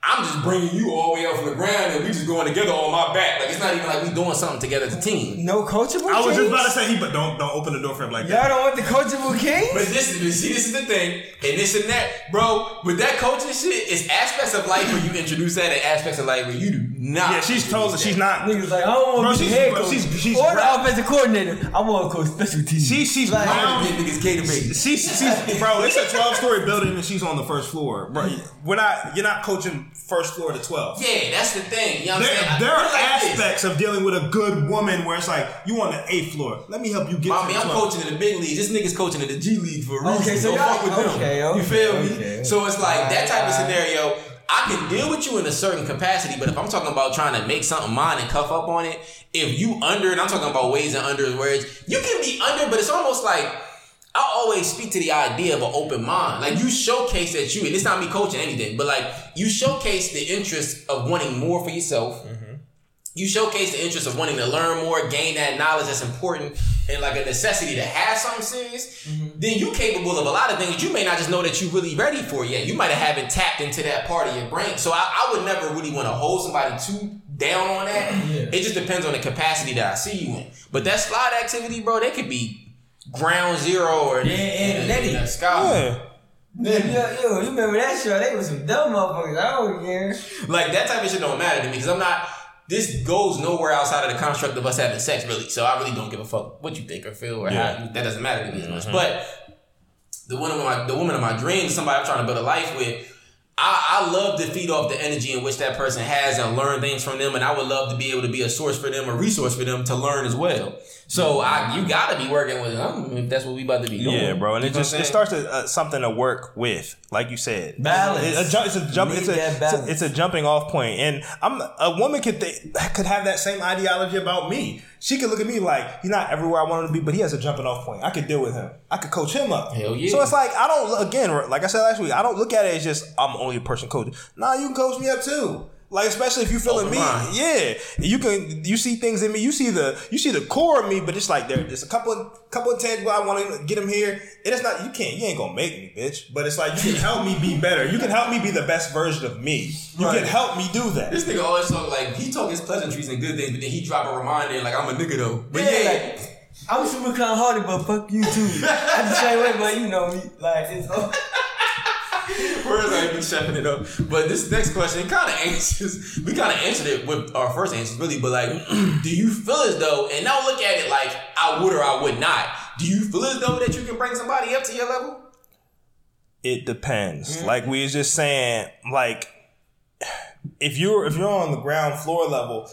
I'm just bringing you all the way up from the ground and we just going together on my back. Like it's not even like we doing something together as a team. No coachable. I was just about to say he, but don't don't open the door for him like that. Y'all don't want the coachable king? But this is see, this is the thing, and this and that, bro. With that coaching shit, it's aspects of life where you introduce that, and aspects of life where you do not. Yeah, she's told introduce she's not. Niggas like, I don't Bro, want to be she's- head coach she's- she's or the offensive coordinator. I want to coach special teams. She she's Like, I brown. don't think niggas cater bait. She's, she's bro. It's a twelve story building and she's on the first floor. Bro, we're not. You're not coaching first floor to twelve. Yeah, that's the thing. You know what I'm There, saying? there are feel like this. aspects of dealing with a good woman where it's like you on the eighth floor. Let me help you get Mommy, to the I'm 12th. coaching in the big league. This nigga's coaching in the G League for a reason. Okay, so Don't y'all- fuck with them. okay, you okay, feel me? okay. So it's like that type of scenario. I can deal with you in a certain capacity, but if I'm talking about trying to make something mine and cuff up on it, if you under, and I'm talking about ways and under words, you can be under, but it's almost like I always speak to the idea of an open mind. Like you showcase that you, and it's not me coaching anything, but like you showcase the interest of wanting more for yourself. Mm-hmm. You showcase the interest of wanting to learn more, gain that knowledge that's important, and like a necessity to have something serious. Mm-hmm. Then you're capable of a lot of things you may not just know that you're really ready for yet. You might have haven't tapped into that part of your brain. So I, I would never really want to hold somebody too down on that. It just depends on the capacity that I see you in. But that slide activity, bro, they could be ground zero or Yeah, and in, in, in a sky. Yeah. yo, yo, you remember that show? They was some dumb motherfuckers. I don't care. Like that type of shit don't matter to me because I'm not. This goes nowhere outside of the construct of us having sex, really. So I really don't give a fuck what you think or feel or Yeah. how. That doesn't matter to me as much. Mm-hmm. But the woman of my the woman of my dreams, somebody I'm trying to build a life with. I, I love to feed off the energy in which that person has and learn things from them, and I would love to be able to be a source for them, a resource for them to learn as well. So I, you gotta be working with them if that's what we about to be doing. Yeah, bro, and You it just it starts to, uh, something to work with, like you said. Balance. It- a it's a jump. It's a, it's a it's a jumping off point, and I'm a woman could th- could have that same ideology about me. She could look at me like he's not everywhere I want him to be, but he has a jumping off point. I could deal with him. I could coach him up. Hell yeah. So it's like I don't again, like I said last week, I don't look at it as just I'm only a person coaching. Nah, you can coach me up too. Like especially if you feeling me, mind. yeah, you can. You see things in me. You see the you see the core of me, but it's like there, there's a couple of couple of tangible. I want to get him here. It is not. You can't. You ain't gonna make me, bitch. But it's like you can help me be better. You can help me be the best version of me. You Right. can help me do that. This nigga always talk like he talk his pleasantries and good things, but then he drop a reminder like I'm a nigga though. But Yeah, yeah, like, I'm super kind of hardy, but fuck you too. I the same way, but you know me. Like, it's, Whereas I be chefing it up. But this next question kind of answers. We kind of answered it with our first answers, really. But like, do you feel as though? And now look at it like I would or I would not. Do you feel as though that you can bring somebody up to your level? It depends. Mm. Like we was just saying, like if you're if you're on the ground floor level,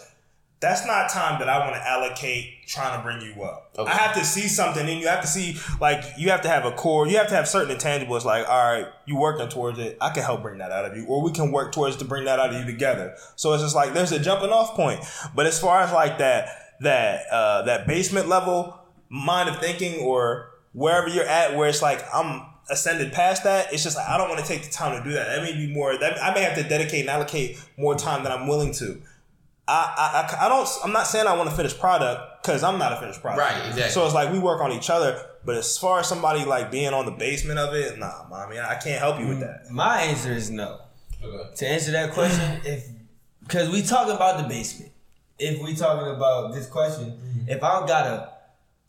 that's not time that I want to allocate trying to bring you up. Okay. I have to see something in you. I have to see like you have to have a core. You have to have certain intangibles. Like all right, you working towards it. I can help bring that out of you, or we can work towards to bring that out of you together. So it's just like there's a jumping off point. But as far as like that that uh, that basement level mind of thinking or wherever you're at, where it's like I'm ascended past that, it's just like I don't want to take the time to do that. That may be more. That I may have to dedicate and allocate more time than I'm willing to. I, I, I- I don't. I'm not saying I want to finish product because I'm not a finished product. Right, exactly. So it's like we work on each other. But as far as somebody like being on the basement of it, nah, I mean I can't help you with mm, that. my answer is no. Okay. To answer that question, if because we talking about the basement, if we talking about this question, mm-hmm. if I gotta,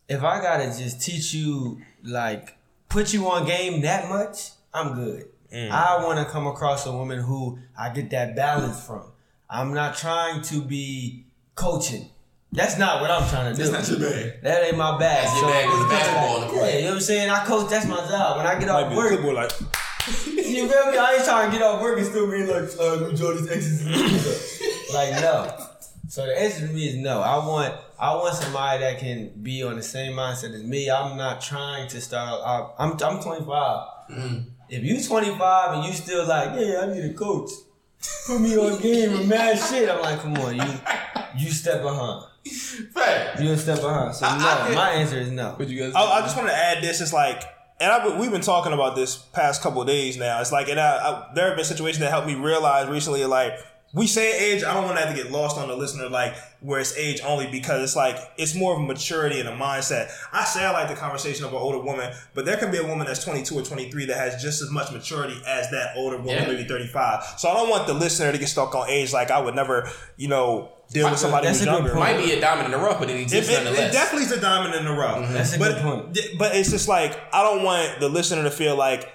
if I gotta just teach you like put you on game that much, I'm good. Mm. I want to come across a woman who I get that balance from. I'm not trying to be coaching. That's not what I'm trying to do. That's not your bag. That ain't my bag. That's your bag with the basketball on the court. Yeah, you know what I'm saying? I coach. That's my job. When I get off be a work, clipboard like you feel me? I ain't trying to get off work and still be like, uh, New Jordan's exes. like, no. So the answer to me is no. I want I want somebody that can be on the same mindset as me. I'm not trying to start. I, I'm I'm 25. If you 25 and you still like, yeah, I need a coach. Put me on game with mad shit. I'm like, come on, you you step behind. Fact. You a step behind. So I- no, I could- my answer is no. What you guys? I, I just want to add this. It's like, and I, we've been talking about this past couple of days now. It's like, and I, I, there have been situations that helped me realize recently, like, we say age, I don't want that to get lost on the listener, like where it's age only because it's like it's more of a maturity and a mindset. I say I like the conversation of an older woman, but there can be a woman that's 22 or 23 that has just as much maturity as that older woman, Yeah. maybe 35. So I don't want the listener to get stuck on age. Like I would never, you know, deal with somebody That's who's a younger. Might be a diamond in the rough, but it It, exists it, it nonetheless. definitely is a diamond in the rough. Mm-hmm. That's a but, good point. But it's just like I don't want the listener to feel like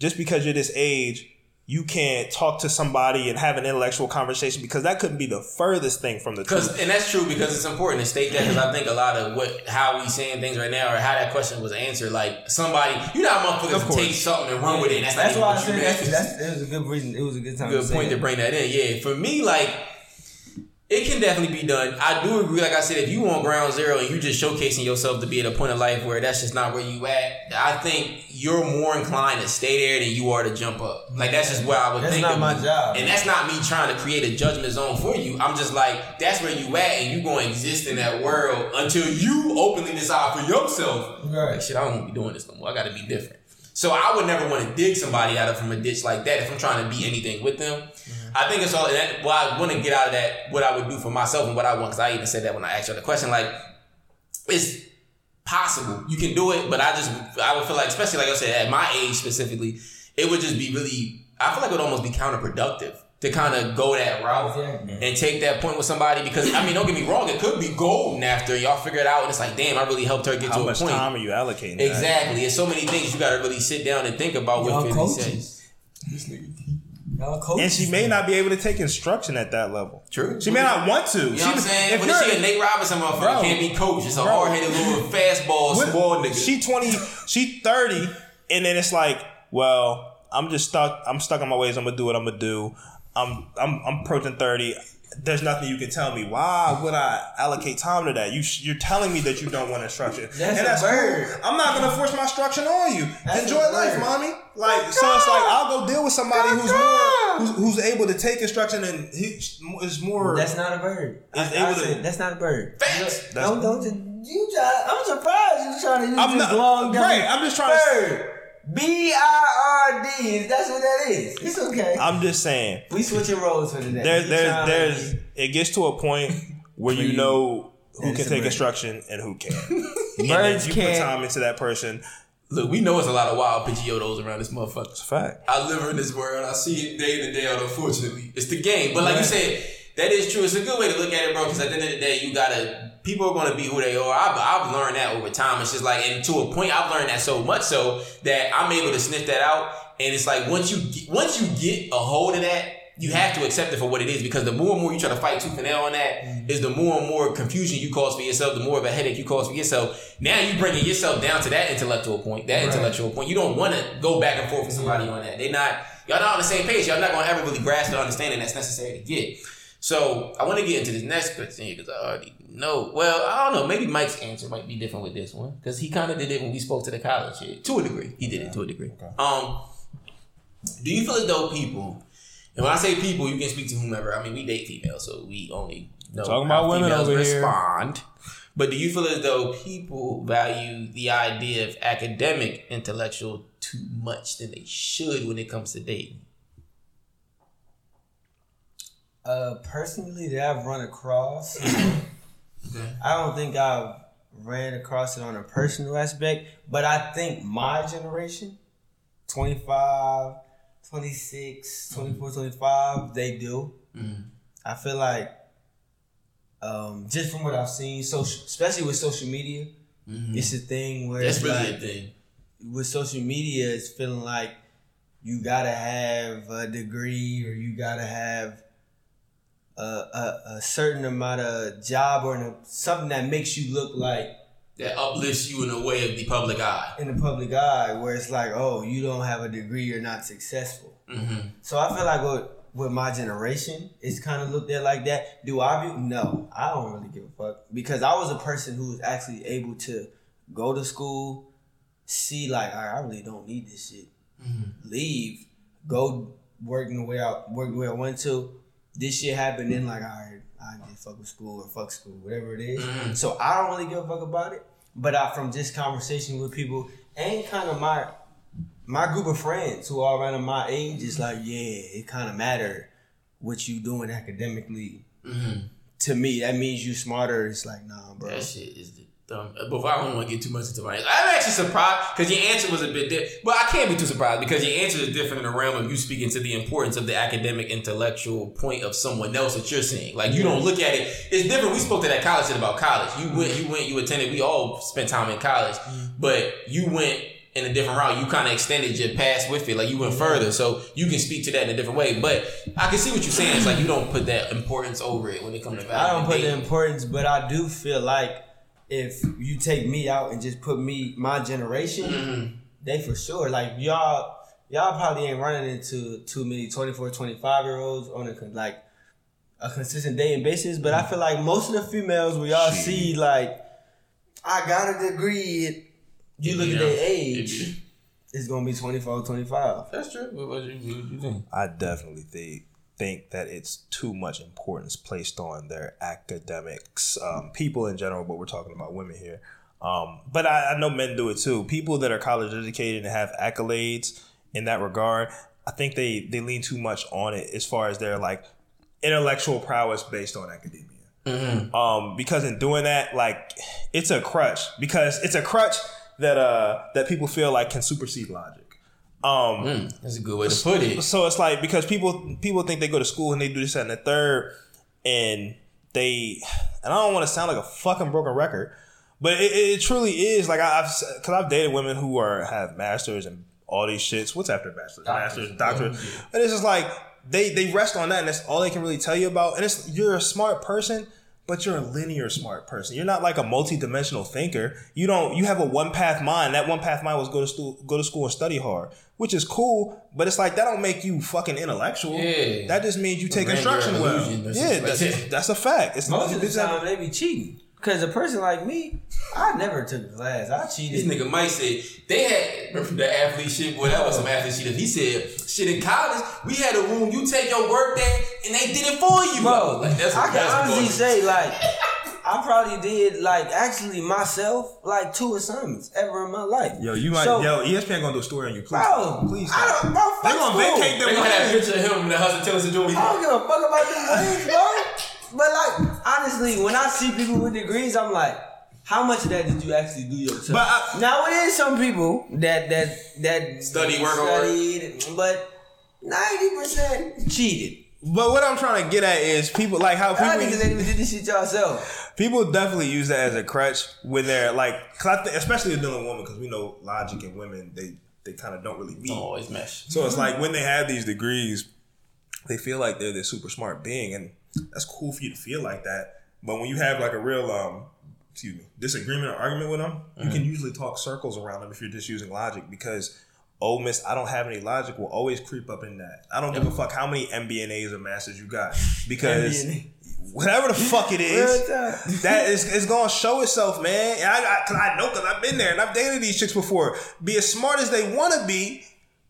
just because you're this age, you can't talk to somebody and have an intellectual conversation because that couldn't be the furthest thing from the truth. and that's true because it's important to state that because I think a lot of what how we saying things right now or how that question was answered like somebody you know how Of motherfuckers course. take something and run with it that's, That's why I even what you said meant. that's, that's, it was a good reason. It was a good time. good to say point to bring that in. Yeah, for me, like it can definitely be done. I do agree. Like I said, if you on ground zero and you're just showcasing yourself to be at a point of life where that's just not where you at, I think you're more inclined to stay there than you are to jump up. Like that's just where I would That's think. not of my job. and that's not me trying to create a judgment zone for you. I'm just like that's where you at, and you going to exist in that world until you openly decide for yourself like shit, I don't want to be doing this no more. I got to be different. So I would never want to dig somebody out of from a ditch like that if I'm trying to be anything with them. I think it's all that. Well, I want to get out of that. What I would do for myself and what I want, because I even said that when I asked you the question. Like, it's possible you can do it, but I just I would feel like, especially like I said, at my age specifically, it would just be really. I feel like it would almost be counterproductive to kind of go that route Exactly. and take that point with somebody because I mean, don't get me wrong, it could be golden after y'all figure it out, and it's like, damn, I really helped her get How to a point. How much point. time are you allocating? to that? Exactly. There's so many things you got to really sit down and think about Y'all with 50 coaches. Cent. Y'all coaches. And she may not be able to take instruction at that level. True. She may not want to. You know what I'm saying? If But you're, she a Nate Robinson motherfucker, Bro. can't be coached. It's a hard headed little fastball, What- small nigga. She twenty, she thirty, and then it's like, well, I'm just stuck. I'm stuck in my ways. I'm gonna do what I'm gonna do. I'm I'm I'm approaching thirty. There's nothing you can tell me. Why would I allocate time to that? You sh- you're telling me that you don't want instruction. That's and a that's bird. cool. I'm not gonna force my instruction on you. That's Enjoy life, mommy. Like so, it's like I'll go deal with somebody who's more who's, who's able to take instruction and he is more. That's not a bird. Is I, able I to- that's not a bird. Facts. Don't don't you, you try, I'm surprised you're trying to use I'm this not- long right, I'm just trying to- bird. B I R D. That's what that is. It's okay. I'm just saying. we switching roles for today. There, You there's, there's, it gets to a point where you, you, know who can take instruction and who can't. and Birds you put can't- time into that person. Look, we know it's a lot of wild Pidgeottos around this motherfucker. It's a fact. I live in this world. I see it day in and day out. Unfortunately, it's the game. But like you said, that is true. It's a good way to look at it, bro. Because at the end of the day, you gotta. People are gonna be who they are. I've, I've learned that over time. It's just like, and to a point, I've learned that so much so that I'm able to sniff that out. And it's like once you once you get a hold of that, you have to accept it for what it is. Because the more and more you try to fight tooth and nail on that, mm-hmm. is the more and more confusion you cause for yourself. The more of a headache you cause for yourself. Now you're bringing yourself down to that intellectual point. That intellectual point. You don't want to go back and forth with somebody on that. They're not y'all not on the same page. Y'all not gonna ever really grasp the understanding that's necessary to get. So I want to get into this next question because I already know. Well, I don't know. Maybe Mike's answer might be different with this one because he kind of did it when we spoke to the college shit. To a degree, he did it to a degree. Um, do you feel as though people, and when I say people, you can speak to whomever. I mean, we date females, so we only know Talking how about women females over here. respond. But do you feel as though people value the idea of academic intellectual too much than they should when it comes to dating? Uh, personally, that I've run across, Okay. I don't think I've ran across it on a personal aspect, but I think my generation, 25, 26, 24, 25, they do. Mhm. I feel like, um, just from what I've seen, social, especially with social media, it's a thing where That's really like, a thing. with social media, it's feeling like you gotta have a degree or you gotta have a, a, a certain amount of job or a, something that makes you look like That uplifts you in the way of the public eye. in the public eye, where it's like, oh, you don't have a degree, you're not successful. Mm-hmm. So I feel like with, with my generation, it's kind of looked at like that. Do I view? No, I don't really give a fuck because I was a person who was actually able to go to school, see like, right, I really don't need this shit. Leave, go work the way I work the way I went to. This shit happened, then like, all right, I just fuck with school or fuck school, whatever it is. Mhm. So I don't really give a fuck about it. But I, from just conversation with people and kind of my my group of friends who are around my age is like, yeah, it kind of mattered what you doing academically. To me, that means you smarter. It's like, nah, bro. That shit is the dumb. But I don't want to get too much into my. I'm actually surprised because your answer was a bit different. But I can't be too surprised because your answer is different in the realm of you speaking to the importance of the academic, intellectual point of someone else that you're seeing. Like you don't look at it. It's different. We spoke to that college shit about college. You went. You went. You attended. We all spent time in college, mm-hmm. but you went in a different route. You kind of extended your past with it. Like you went mm-hmm. further, so you can speak to that in a different way. But I can see what you're saying. It's like you don't put that importance over it when it comes to value. I don't put the importance, but I do feel like if you take me out and just put me my generation, mm-hmm. they for sure like y'all y'all probably ain't running into too many 24, 25 year olds on a con- like a consistent dating basis. But I mm. feel like most of the females we all see like I got a degree. You look at their age, it's gonna be 24, 25. That's true. What, what, you, what you think? I definitely think think that it's too much importance placed on their academics. Um, people in general, but we're talking about women here. Um, but I, I know men do it too. People that are college educated and have accolades in that regard, I think they they lean too much on it as far as their like intellectual prowess based on academia. Um, because in doing that, like it's a crutch because it's a crutch that uh that people feel like can supersede logic. Um, That's a good way to put it. so it's like because people people think they go to school and they do this that, and the third, and they and I don't want to sound like a fucking broken record, but it, it truly is like I, I've because I've dated women who are have masters and all these shits. What's after bachelor's, masters, doctorate, and it's just like they they rest on that, and that's all they can really tell you about. And it's you're a smart person. But you're a linear smart person. You're not like a multi-dimensional thinker. You don't. You have a one-path mind. That one-path mind was go to school, go to school and study hard, which is cool. But it's like that don't make you fucking intellectual. Yeah. That just means you take instruction well. Yeah, that's, that's a fact. It's Most of the time they be cheating. Cause a person like me, I never took a class. I cheated. This nigga Mike said they had the athlete shit. Boy, that was some athlete shit. He said, "Shit in college, we had a room. You take your work there, and they did it for you, Bro, Like that's I can honestly bullshit. say like I probably did like actually myself like two assignments ever in my life. Yo, you might. So, yo, ESPN gonna do a story on you. Please, bro, please. I don't, bro, fuck They gonna vacate them. They them. gonna have a picture of him in the Hudson Tennessee joint. I don't give a fuck about them degrees, bro. But like honestly, when I see people with degrees, I'm like, how much of that did you actually do yourself? But uh, I- now it is some people that that that Study, work hard. studied, but ninety percent cheated. But what I'm trying to get at is people like how Y'all people niggas ain't even did this shit yourself. people definitely use that as a crutch when they're like, cause I think, especially a dealing with women, because we know logic and women they they kind of don't really meet. Always mesh. So it's like when they have these degrees, they feel like they're this super smart being, and that's cool for you to feel like that. But when you have like a real um, excuse me, disagreement or argument with them, you can usually talk circles around them if you're just using logic because. Oh, miss, I don't have any logic. Will always creep up in that. I don't give a fuck how many MBNAs or masters you got because whatever the fuck it is, that is it's gonna show itself, man. And I, I, cause I know, cause I've been there and I've dated these chicks before. Be as smart as they want to be,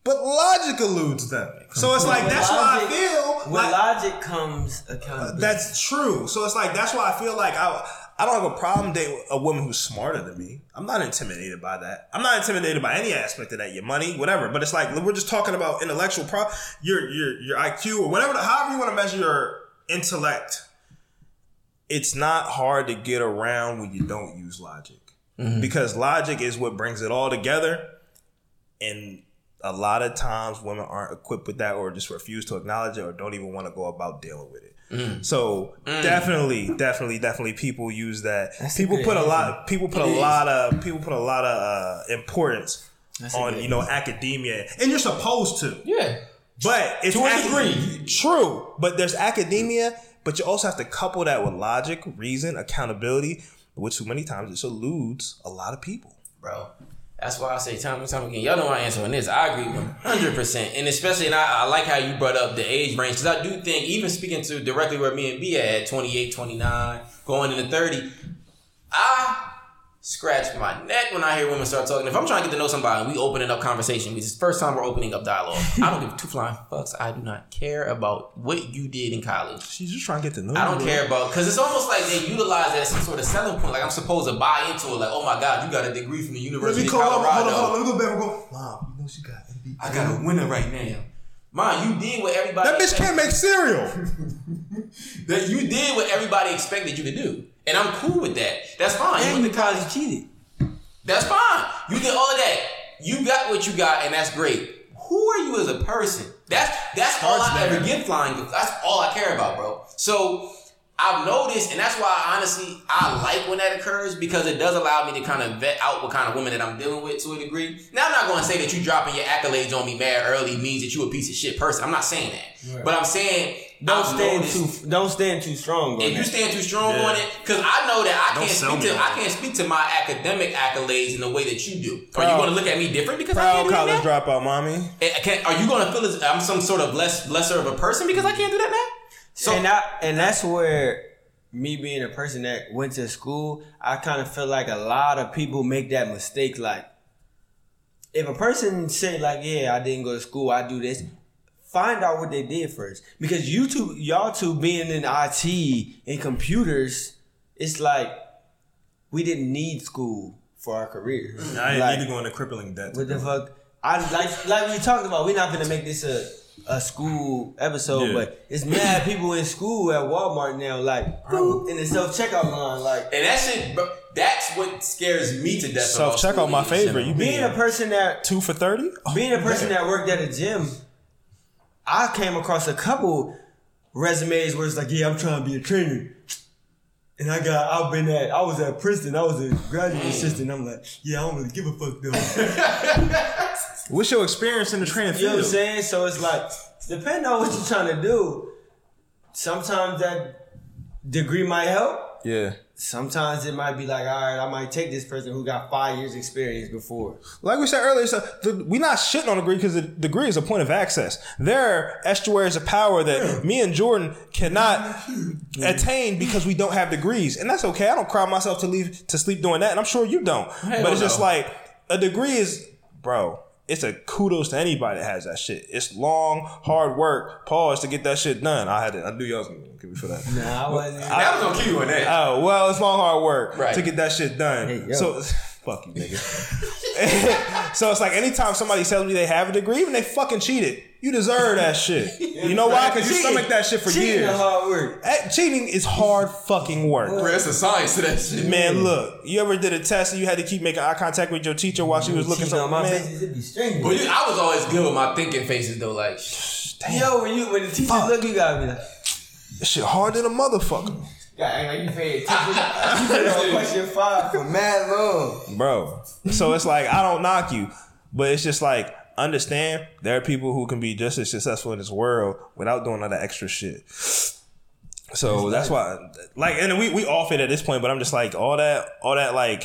but logic eludes them. So it's like With that's why I feel With like logic comes accountability. Uh, that's true. So it's like that's why I feel like I I don't have a problem dating a woman who's smarter than me. I'm not intimidated by that. I'm not intimidated by any aspect of that. Your money, whatever. But it's like we're just talking about intellectual pro your your your IQ or whatever. However you want to measure your intellect. It's not hard to get around when you don't use logic mm-hmm. because logic is what brings it all together. And a lot of times women aren't equipped with that or just refuse to acknowledge it or don't even want to go about dealing with it. So definitely, definitely, definitely people use that. That's people good put a lot people put It a is. lot of people put a lot of uh, importance That's on, you know, academia. And you're supposed to. Yeah. But it's To a degree. True. But there's academia, but you also have to couple that with logic, reason, accountability, which too many times it eludes a lot of people. bro. That's why I say time and time again. Y'all know my answer on this. I agree one hundred percent, and especially, and I, I like how you brought up the age range because I do think, even speaking to directly where me and B at 28, 29, going into thirty, I scratch my neck when I hear women start talking. If I'm trying to get to know somebody and we opening up conversation, because it's the first time we're opening up dialogue. I don't give two flying fucks. I do not care about what you did in college. She's just trying to get to know I don't bro. care about because it's almost like they utilize that as some sort of selling point. Like I'm supposed to buy into it. Like, oh my god, you got a degree from the Let University me of call up. Colorado. Hold on, hold on. Let me go back and go. Mom, you know she got MBA. I got a winner right now. Man, you did what everybody. That bitch can't make cereal. That you did what everybody expected you to do, and I'm cool with that. That's fine. You And went you to college. cheated. That's fine. You did all of that. You got what you got, and that's great. Who are you as a person? That's that's all I ever give flying. That's all I care about, bro. So I've noticed, and that's why honestly I like when that occurs because it does allow me to kind of vet out what kind of woman that I'm dealing with to a degree. Now I'm not going to say that you dropping your accolades on me mad early means that you a piece of shit person. I'm not saying that, Right. but I'm saying Don't I've stand noticed- too. Don't stand too strong. On it. if you stand too strong Yeah. on it, because I know that I Don't can't speak to on I can't speak to my academic accolades in the way that you do. Are you going to look at me different because I Proud can't do college that? dropout, mommy. Eh, Can, are you going to feel as I'm some sort of less lesser of a person because I can't do that now? So and I, and that's where me being a person that went to school, I kind of feel like a lot of people make that mistake. Like, if a person say like, "Yeah, I didn't go to school, I do this," find out what they did first. Because you two, y'all two being in IT and computers, it's like we didn't need school for our careers. I didn't Like, need to go into crippling debt. what the fuck? I like like we talked about. We're not gonna make this a a school episode, Yeah. but it's mad people in school at Walmart now, like boop, in the self checkout line, like and that shit, bro, that's what scares me to death. Self about checkout, my school favorite. You being a person that two for thirty? being a oh, person that worked at a gym. I came across a couple resumes where it's like, yeah, I'm trying to be a trainer. And I got, I've been at, I was at Princeton, I was a graduate assistant. I'm like, yeah, I don't really give a fuck though. What's your experience in the training You know what I'm field? saying? So it's like, depending on what you're trying to do, sometimes that degree might help. Yeah. Sometimes it might be like, all right, I might take this person who got five years experience before. Like we said earlier, so the, we not shitting on degree because the degree is a point of access. There are estuaries of power that me and Jordan cannot attain because we don't have degrees, and that's okay. I don't cry myself to leave to sleep doing that, and I'm sure you don't. but it's just like a degree is, bro. It's a kudos to anybody that has that shit. It's long, hard work. Pause to get that shit done. I had to. I knew y'all was gonna give me for that. Nah, I wasn't. That was gonna keep you on that. Oh well, it's long hard work Right. to get that shit done. Hey, yo. so fuck you, nigga. so it's like anytime somebody tells me they have a degree, even they fucking cheated, you deserve that shit. You know why? Because you Cheating- stomach that shit for cheating years. is hard work. Cheating is hard fucking work. Bro, it's a science to that shit. Man, look, you ever did a test and you had to keep making eye contact with your teacher while she was mm, looking Cheating on something? my Man, faces, it be strange. But you, I was always good with my thinking faces though. Like, damn, Yo, when you when the teacher Fuck. look, you gotta be like, this shit hard than a motherfucker, yeah, act like you paid attention. you put on question five for mad long. bro. So it's like I don't knock you, but it's just like understand there are people who can be just as successful in this world without doing all that extra shit. So that's why, like, and we we all fit at this point, but I'm just like all that, all that, like,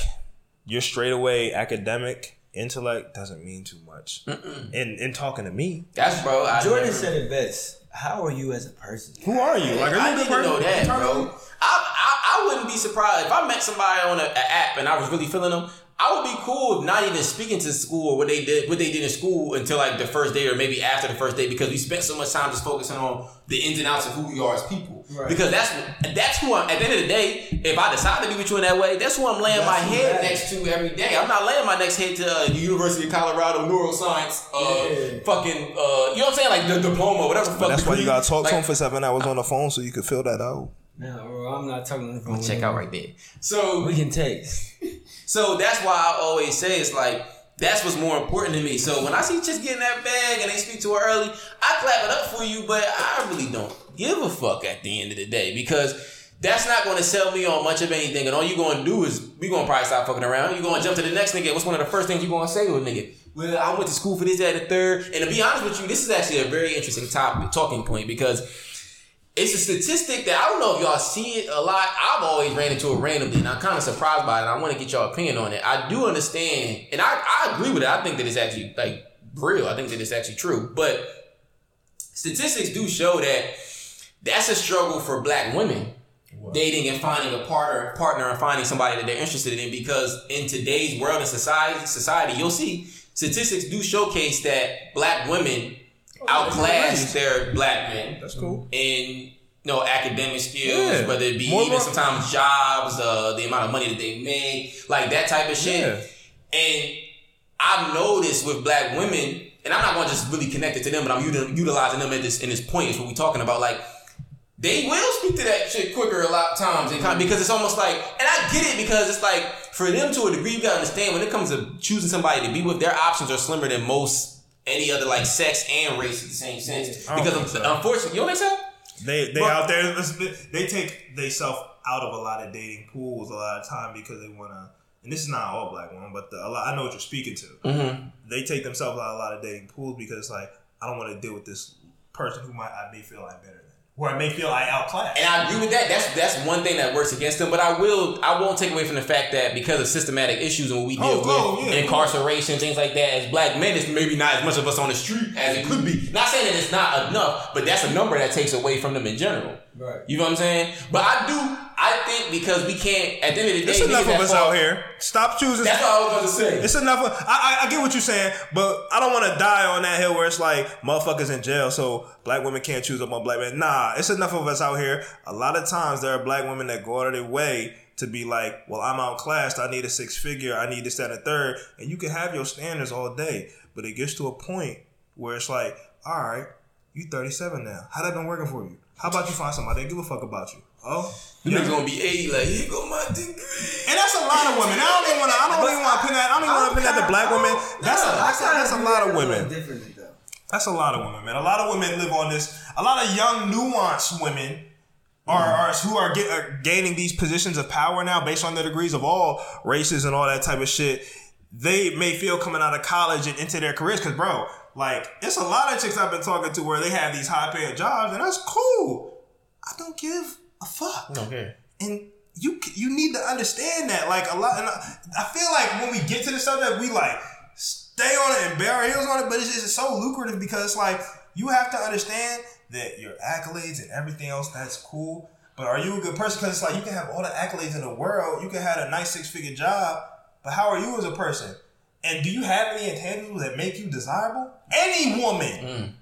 your straightaway academic intellect doesn't mean too much. In in talking to me, that's bro. I Jordan never- said it best. How are you as a person? who are you? Like, are you I a need good to know that, Internally? bro. I, I I wouldn't be surprised if I met somebody on an app and I was really feeling them. I would be cool with not even speaking to school or what they did what they did in school until like the first day or maybe after the first day because we spent so much time just focusing on the ins and outs of who we are as people. Right. Because that's that's who I'm. At the end of the day, if I decide to be with you in that way, that's who I'm laying my That's who head that- next to every day. I'm not laying my next head to uh, the University of Colorado neuroscience, uh, Yeah. fucking, uh, you know what I'm saying, like the diploma, whatever. But that's why you gotta talk to him for seven hours on the phone so you could fill that out. No, bro, I'm not talking on the phone. Check out right there. So We can text. So that's why I always say it's like that's what's more important to me. So when I see just getting that bag and they speak to her early, I clap it up for you, but I really don't give a fuck at the end of the day because that's not going to sell me on much of anything. And all you're going to do is we going to probably stop fucking around. You're going to jump to the next nigga. What's one of the first things you're going to say to a nigga? Well, I went to school for this, and the third. And to be honest with you, this is actually a very interesting topic, talking point because it's a statistic that I don't know if y'all see it a lot. I've always ran into it randomly, and I'm kind of surprised by it. I want to get your opinion on it. I do understand, and I, I agree with it. I think that it's actually like real. I think that it's actually true. But statistics do show that that's a struggle for black women dating and finding a partner partner and finding somebody that they're interested in because in today's world and society society you'll see statistics do showcase that black women outclass their black men That's cool. in you know academic skills, Yeah. whether it be More even sometimes jobs, uh, the amount of money that they make, like that type of shit. Yeah. And I've noticed with black women, and I'm not going to just really connect it to them, but I'm util- utilizing them at this in this point is what we're talking about. Like they will speak to that shit quicker a lot of times kind because it's almost like, and I get it because it's like for them to a degree, you gotta understand when it comes to choosing somebody to be with, their options are slimmer than most any other like sex and race at the same sense. Because so. unfortunately, you don't think so? They they But- out there. They take themselves out of a lot of dating pools a lot of time because they want to. And this is not all black women, but the, a lot, I know what you're speaking to. Mm-hmm. They take themselves out of a lot of dating pools because it's like I don't want to deal with this person who might I may feel I'm better or I may feel I outclass. And I agree with that. That's that's one thing that works against them. But I will I won't take away from the fact that because of systematic issues and what we deal Oh, with, oh, yeah. incarceration, things like that, as black men, it's maybe not as much of us on the street as it could be. Not saying that it's not enough, but that's a number that takes away from them in general. Right. You know what I'm saying? But I do I think because we can't at the end of the day, It's enough of us fall- out here. Stop choosing. That's what I was about to say. It's enough. Of, I, I I get what you're saying, but I don't want to die on that hill where it's like motherfuckers in jail, so black women can't choose up on black men. Nah, it's enough of us out here. A lot of times there are black women that go out of their way to be like, well, I'm outclassed. I need a six figure. I need this, that, and a third. And you can have your standards all day, but it gets to a point where it's like, all right, you 37 now. How that been working for you? How about you find somebody that give a fuck about you? Oh, You niggas gonna be 80 like, here go my degree. and that's a lot of women. I don't even want to. I don't even want to pin that. I don't even want to pin that to black women. That's a, that's that's a lot of women. Differently though. That's a lot of women, man. A lot of women live on this. A lot of young, nuanced women are, mm-hmm. are who are, get, are gaining these positions of power now, based on their degrees of all races and all that type of shit. They may feel coming out of college and into their careers, because bro, like it's a lot of chicks I've been talking to where they have these high paying jobs, and that's cool. I don't give a fuck. Okay. and you you need to understand that like a lot and I, I feel like when we get to the subject we like stay on it and bear our heels on it but it's just so lucrative because it's like you have to understand that your accolades and everything else that's cool. But are you a good person? Because it's like you can have all the accolades in the world. You can have a nice six figure job. But how are you as a person? And do you have any intangibles that make you desirable? Any woman mm.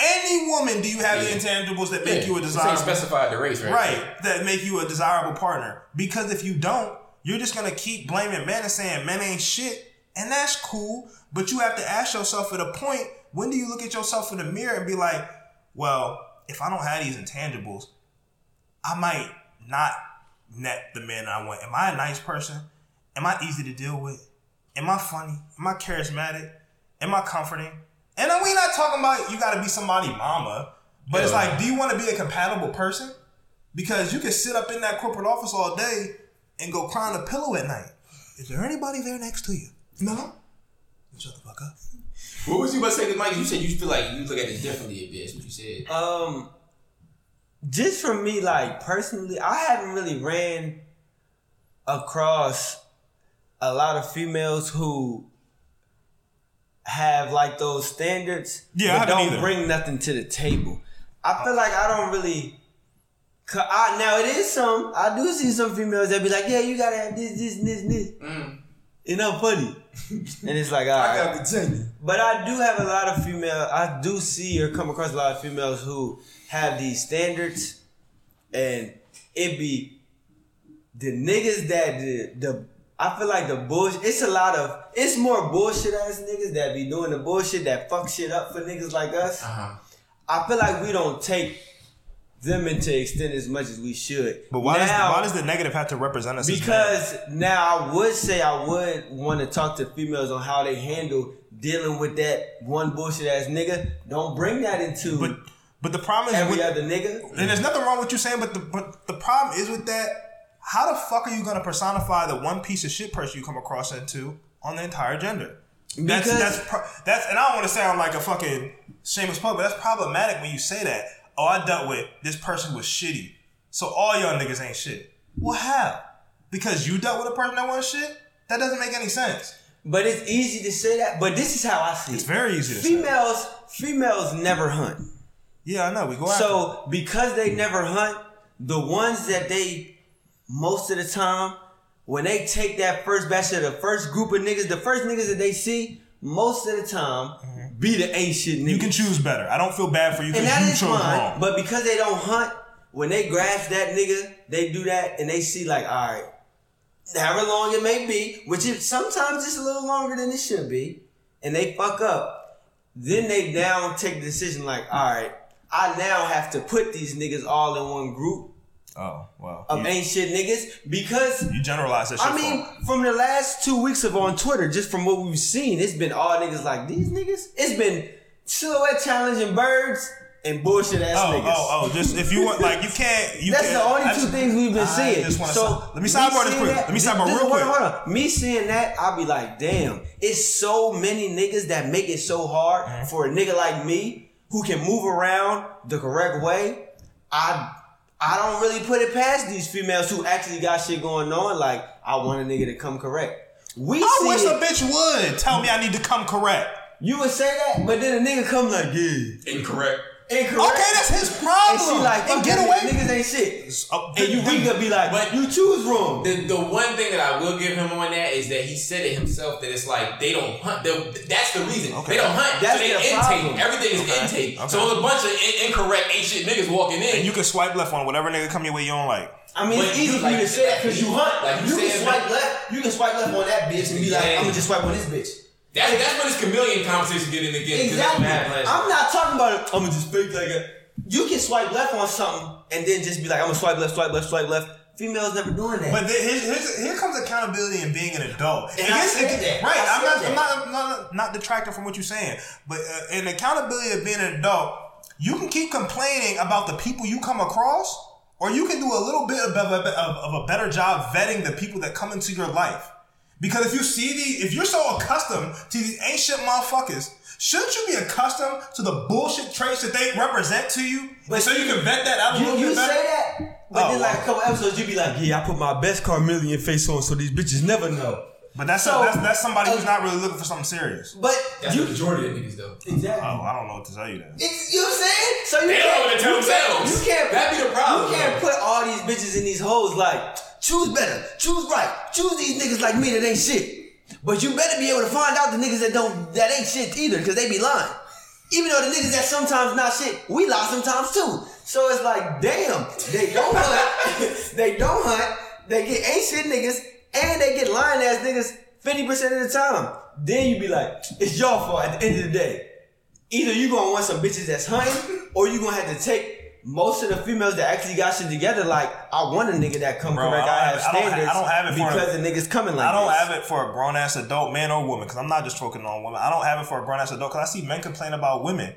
Any woman do you have Yeah. the intangibles that make you a This desirable ain't specified the race, right? right that make you a desirable partner. Because if you don't you're just gonna keep blaming men and saying men ain't shit and that's cool but you have to ask yourself at a point when do you look at yourself in the mirror and be like well if i don't have these intangibles i might not net the men i want. Am i a nice person? Am i easy to deal with? Am i funny? Am i charismatic? Am i comforting and we not talking about you gotta be somebody mama but it's like do you want to be a compatible person because you can sit up in that corporate office all day and go cry on a pillow at night. Is there anybody there next to you? No. Shut the fuck up. What was you about to say, 'Cause, Mike? You said you feel like you look at it differently a bit. That's what you said. Um, just for me, like personally, I haven't really ran across a lot of females who have like those standards, Yeah, I but haven't don't either. bring nothing to the table. I feel like I don't really. I, now it is some. I do see some females that be like, "Yeah, you gotta have this, this, and this, and this." Mm. You know, funny, and it's like, all right. I gotta continue. But I do have a lot of female. I do see or come across a lot of females who have these standards, and it be the niggas that the the. I feel like the bullshit. It's a lot of. It's more bullshit ass niggas that be doing the bullshit that fuck shit up for niggas like us. Uh huh. I feel like we don't take them into extent as much as we should. But why does why does the negative have to represent us? as because now I would say I would want to talk to females on how they handle dealing with that one bullshit ass nigga. Don't bring that into but but the problem is every with, other nigga. and there's nothing wrong with you saying, but the but the problem is with that. How the fuck are you gonna personify the one piece of shit person you come across into on the entire gender? That's Because- that's pro- that's and I don't want to sound like a fucking shameless plug, but that's problematic when you say that. Oh, I dealt with this person was shitty, so all y'all niggas ain't shit. Well, how? Because you dealt with a person that was shit? That doesn't make any sense. But it's easy to say that. But this is how I see It's it. very easy to say. Females, females never hunt. Yeah, I know. We go after. So because they never hunt, the ones that they most of the time when they take that first batch of the first group of niggas, the first niggas that they see, most of the time mm-hmm. be the ain't shit niggas. you can choose better. I don't feel bad for you because you chose fine. wrong. But because they don't hunt, when they grasp that nigga, they do that and they see like, all right, however long it may be, which is sometimes it's a little longer than it should be, and they fuck up. then they now take the decision like, all right, I now have to put these niggas all in one group Oh of you, ain't shit niggas because you generalize that shit. I mean, from the last two weeks of on Twitter, just from what we've seen, it's been all niggas like these niggas. It's been silhouette challenging birds and bullshit ass Oh, niggas. oh, oh! Just if you want, like, you can't. You That's can't, the only two just- things we've been I seeing. So let me sidebar this quick. that- Let me sidebar real hold quick. on, hold on. Me seeing that, I'll be like, damn, it's so many niggas that make it so hard Mm-hmm. for a nigga like me who can move around the correct way. I I don't really put it past these females who actually got shit going on. Like, I want a nigga to come correct. We I see wish it- a bitch would tell me I need to come correct. you would say that, but then a nigga come like, yeah, Incorrect. Incorrect. Okay, that's his problem. and she like, and get that away. niggas ain't shit. And you then- we gonna be like, But- you choose wrong. The, the one thing that I will give him on that is that he said it himself that it's like they don't hunt. They, that's the reason Okay. they don't hunt. That's so they their intake. problem. Everything is Okay. intake. Okay. So it's a bunch of in- incorrect ain't shit niggas walking in. And you can swipe left on whatever nigga come your way you don't like. I mean, But it's easy you for you to say that because you hunt. like you you can swipe man. left. You can swipe left on that bitch and be like, I'm gonna just swipe on this bitch. That's that's when this chameleon conversation get in again. 'cause that's Exactly. I'm not talking about it. I'm gonna just fake like a. You can swipe left on something and then just be like, I'm gonna swipe left, swipe left, swipe left. Females never doing that. But the, here's, here's, here comes accountability and being an adult. And It I said it that. Right, I I'm, said not, I'm, not, I'm not not detracting from what you're saying, but uh, in accountability of being an adult, you can keep complaining about the people you come across, or you can do a little bit of, of, of, of a better job vetting the people that come into your life. Because if you see these, if you're so accustomed to these ancient motherfuckers, shouldn't you be accustomed to the bullshit traits that they represent to you? But so you can vet that out a you, little you bit say that, but Oh, then like a couple episodes, you be like, yeah, I put my best Carmelian face on so these bitches never know. But that's So- that's, that's somebody who's uh, not really looking for something serious. But That's you the majority of niggas though. exactly. Oh, I don't know what to tell you then. It's, you know what I'm saying? So you They don't can't, know what to tell you can't- You can't. That'd be the problem, You can't though. put all these bitches in these holes like choose better, choose right, choose these niggas like me that ain't shit. But you better be able to find out the niggas that don't that ain't shit either, because they be lying. Even though the niggas that sometimes not shit, we lie sometimes too. So it's like, damn, they don't hunt, they don't hunt, they get ain't shit niggas, and they get lying ass niggas 50% of the time. Then you be like, it's your fault at the end of the day either you gonna want some bitches that's hunting, or you gonna have to take most of the females that actually got shit together. Like, I want a nigga that come Bro, correct. I I, have have- I don't ha- standards I don't have it for- because the niggas coming like I don't this. have it for a grown ass adult, man or woman, because I'm not just focusing on women. I don't have it for a grown ass adult because I see men complain about women.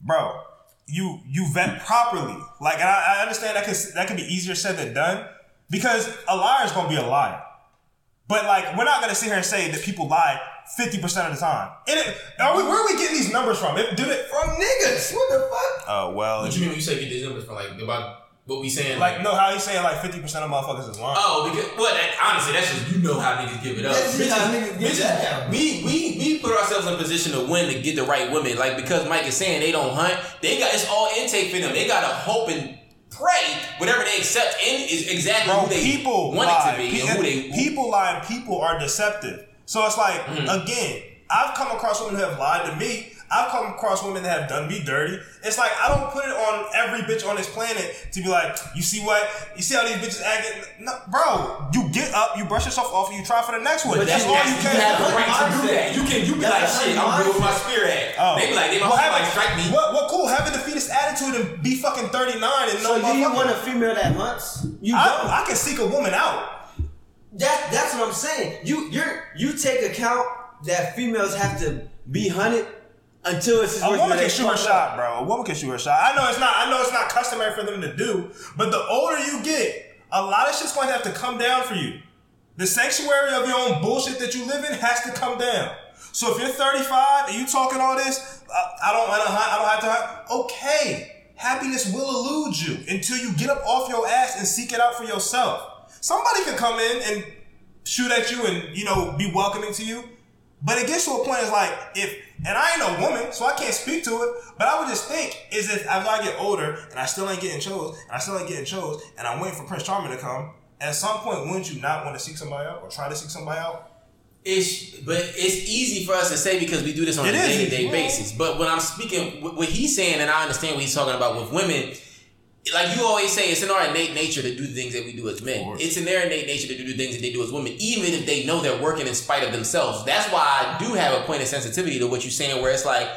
Bro, you you vet properly. Like, and I, I understand that can that could be easier said than done because a liar is gonna be a liar. But like, we're not gonna sit here and say that people lie fifty percent of the time. And it, are we, where are we getting these numbers from? It, do it? From niggas. What the fuck? Oh well, What you mean when you say get these numbers from like about what we saying? like no, how you saying like fifty percent of motherfuckers is lying? Oh, because well, that, honestly, that's just you know how niggas give it up. That's just how niggas give bitches- that. We we we put ourselves in a position to win to get the right women. Like because Mike is saying they don't hunt, they got it's all intake for them. They gotta hope and pray whatever they accept in is exactly Bro, who they people want lie. it to be Pe- and who they people lie and people are deceptive. So it's like Mm. again, I've come across women who have lied to me. I've come across women that have done me dirty. It's like I don't put it on every bitch on this planet to be like, you see what? You see how these bitches acting? No, bro, you get up, you brush yourself off, and you try for the next one. But That's you- all That's, you you, can have do. the right to do that. You can you be That's like shit. I'm real with my mindset. spirit at. Oh. They be like they my Well, home have like a- strike me. What, what cool? Having the fetus attitude and be fucking 39 and no. So do you want a female that hunts? You don't. I, I can seek a woman out. That that's what I'm saying. You you're you take account that females have to be hunted until it's A woman can shoot her shot, up. bro. A woman can shoot her shot. I know it's not. I know it's not customary for them to do, but the older you get, a lot of shit's going to have to come down for you. The sanctuary of your own bullshit that you live in has to come down. So if you're 35 and you talking all this, I, I don't, I don't, I don't have to. Hunt, okay, happiness will elude you until you get up off your ass and seek it out for yourself. Somebody could come in and shoot at you and you know be welcoming to you. But it gets to a point it's like if and I ain't no woman, so I can't speak to it. But I would just think is if as I get older and I still ain't getting chose, and I still ain't getting chose, and I'm waiting for Prince Charming to come. At some point, wouldn't you not want to seek somebody out or try to seek somebody out? It's but it's easy for us to say because we do this on It a day to day basis. But when I'm speaking, what what he's saying, and I understand what he's talking about with women, like you always say, it's in our innate nature to do the things that we do as men. It's in their innate nature to do the things that they do as women, even if they know they're working in spite of themselves. That's why I do have a point of sensitivity to what you're saying, where it's like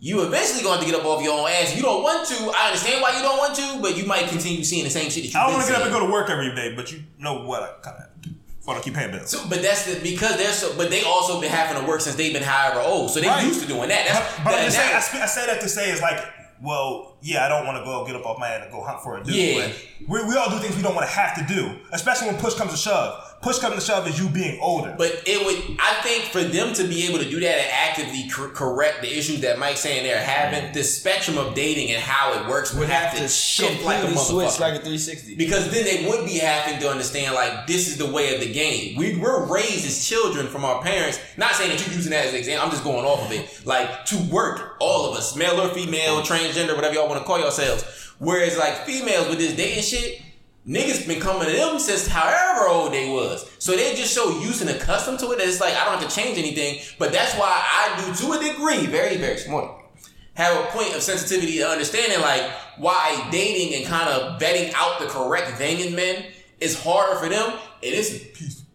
you eventually going to get up off your own ass. You don't want to. I understand why you don't want to, but you might continue seeing the same shit that you. I don't want to get up and go to work every day, but you know what I kind of have to do. Want to keep paying bills. So, but that's the because they're so. But they also been having to work since they've been however old, so they Right. used to doing that. That's But, but I'm that- just saying, I, that- I say that to say is like, well, yeah, I don't want to go get up off my head and go hunt for a dude. Yeah. We, we all do things we don't want to have to do, especially when push comes to shove. Push comes to shove is you being older. But it would, I think, for them to be able to do that and actively cor- correct the issues that Mike's saying they're having, mm. the spectrum of dating and how it works would have to shift like a completely switch motherfucker. like a 360. because then they would be having to understand like this is the way of the game. We we're raised as children from our parents. Not saying that you're using that as an example. I'm just going off of it. Like to work, all of us, male or female, transgender, whatever y'all want to call yourselves. Whereas like females with this dating shit, niggas been coming to them since however old they was. So they're just so used and accustomed to it that it's like I don't have to change anything. But that's why I do to a degree, very very smart have a point of sensitivity to understanding like why dating and kind of vetting out the correct thing in men is harder for them. It is a piece of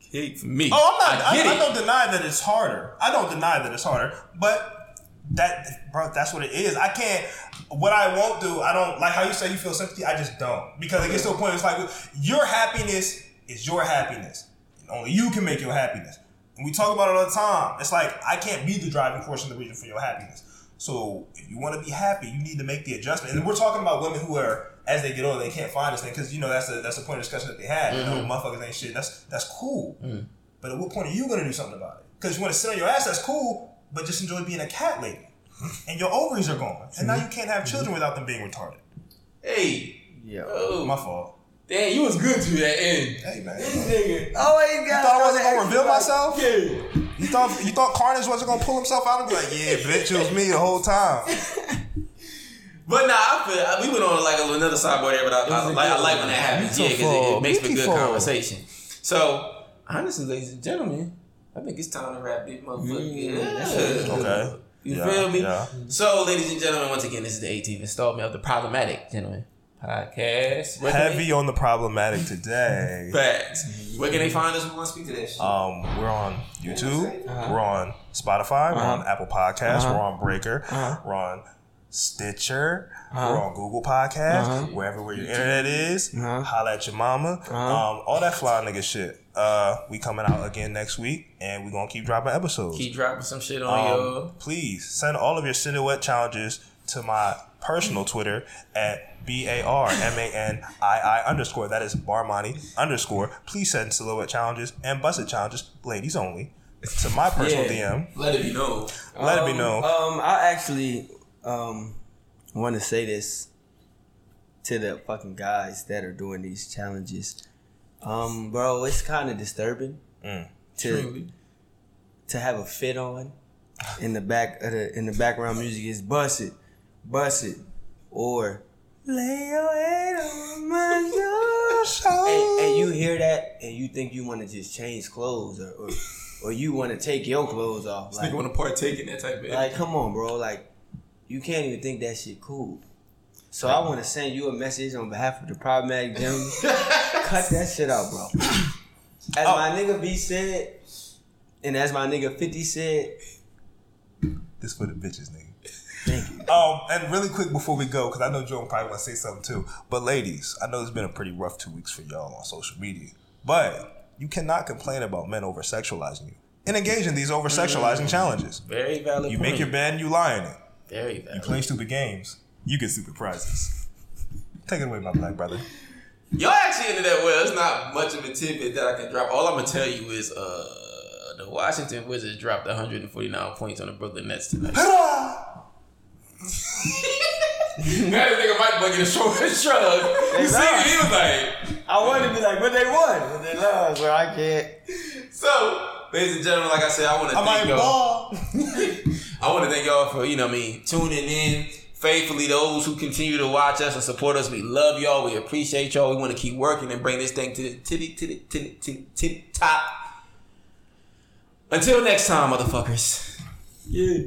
cake for me. Oh, I'm not. I, get I, don't deny that it's harder. I don't deny that it's harder, but that, bro, that's what it is. I can't. What I won't do, I don't like how you say you feel sympathy. I just don't because it gets to a point. It's like your happiness is your happiness. And only you can make your happiness. And we talk about it all the time. It's like I can't be the driving force in the reason for your happiness. So if you want to be happy, you need to make the adjustment. And we're talking about women who are as they get older, they can't find this thing because you know that's a that's a point of discussion that they had. You know, mm-hmm. motherfuckers ain't shit. That's that's cool. Mm. But at what point are you gonna do something about it? Because you want to sit on your ass, that's cool. But just enjoy being a cat lady, and your ovaries are gone, and now you can't have children without them being retarded. Hey, Yeah. oh, My fault. damn, you was good to that end. Hey man, Nigga. Oh, he you thought I wasn't gonna reveal myself? You thought you thought Carnage wasn't gonna pull himself out and be like, yeah, bitch, it was me the whole time. But nah, I feel we went on like a, another sidebar there, but I, I, was a like, I like when that happens. Yeah, because it, it makes for good conversation. So honestly, ladies and gentlemen, I think it's time to wrap this motherfucker. Yeah. Okay. You Yeah, feel me? yeah. So, ladies and gentlemen, once again, this is the 18th installment of the Problematic Gentlemen podcast. Where can Heavy on the problematic today. Facts. Where can they find us? We want to speak to that shit. Um, we're on YouTube. We're uh-huh. on Spotify. We're on uh-huh. Apple Podcasts. We're uh-huh. on Breaker. We're on Stitcher. We're on Google Podcasts. Wherever where your internet is. Holla at your mama. Um, all that fly nigga shit. Uh, we coming out again next week, and we gonna keep dropping episodes. Keep dropping some shit on. Um, please send all of your silhouette challenges to my personal Twitter at B A R M A N I I underscore. That is Barmani underscore. Please send silhouette challenges and busted challenges, ladies only, to my personal Yeah. DM. Let it be known. Let it be known. Um, I actually um want to say this to the fucking guys that are doing these challenges. Um, bro, it's kind of disturbing Mm. to Truly. to have a fit on in the back of the in the background music is bust it, bust it, or lay your head on my shoulder. and, and you hear that and you think you want to just change clothes or or, or you want to take your clothes off. This Like, nigga want to partake in that type of. like, come on, bro. Like, you can't even think that shit cool. So I want to send you a message on behalf of the problematic gentleman. Cut that shit out, bro. As Oh. my nigga B said, and as my nigga 50 said, This for the bitches, nigga. thank you. Um, and really quick before we go, because I know Joe probably want to say something too. But ladies, I know it's been a pretty rough two weeks for y'all on social media. But you cannot complain about men over sexualizing you and engage in these over sexualizing challenges. Very valid. You point. make your bed and you lie in it. Very valid. You play stupid games. You get stupid prizes. Take it away, my black brother. Y'all actually ended that well. It's not much of a tidbit that I can drop. All I'm gonna tell you is, uh, the Washington Wizards dropped 149 points on the Brooklyn Nets tonight. that nigga Mike Bucket a short shrug. You see it? He was like, I wanted to be like, but they won. But they lost, bro. I can't. so. Ladies and gentlemen, like I said, I want to thank y'all. I want to thank y'all for, you know what I mean, tuning in faithfully. Those who continue to watch us and support us, we love y'all. We appreciate y'all. We want to keep working and bring this thing to the, the, to the, to the top. Until next time, motherfuckers. Yeah.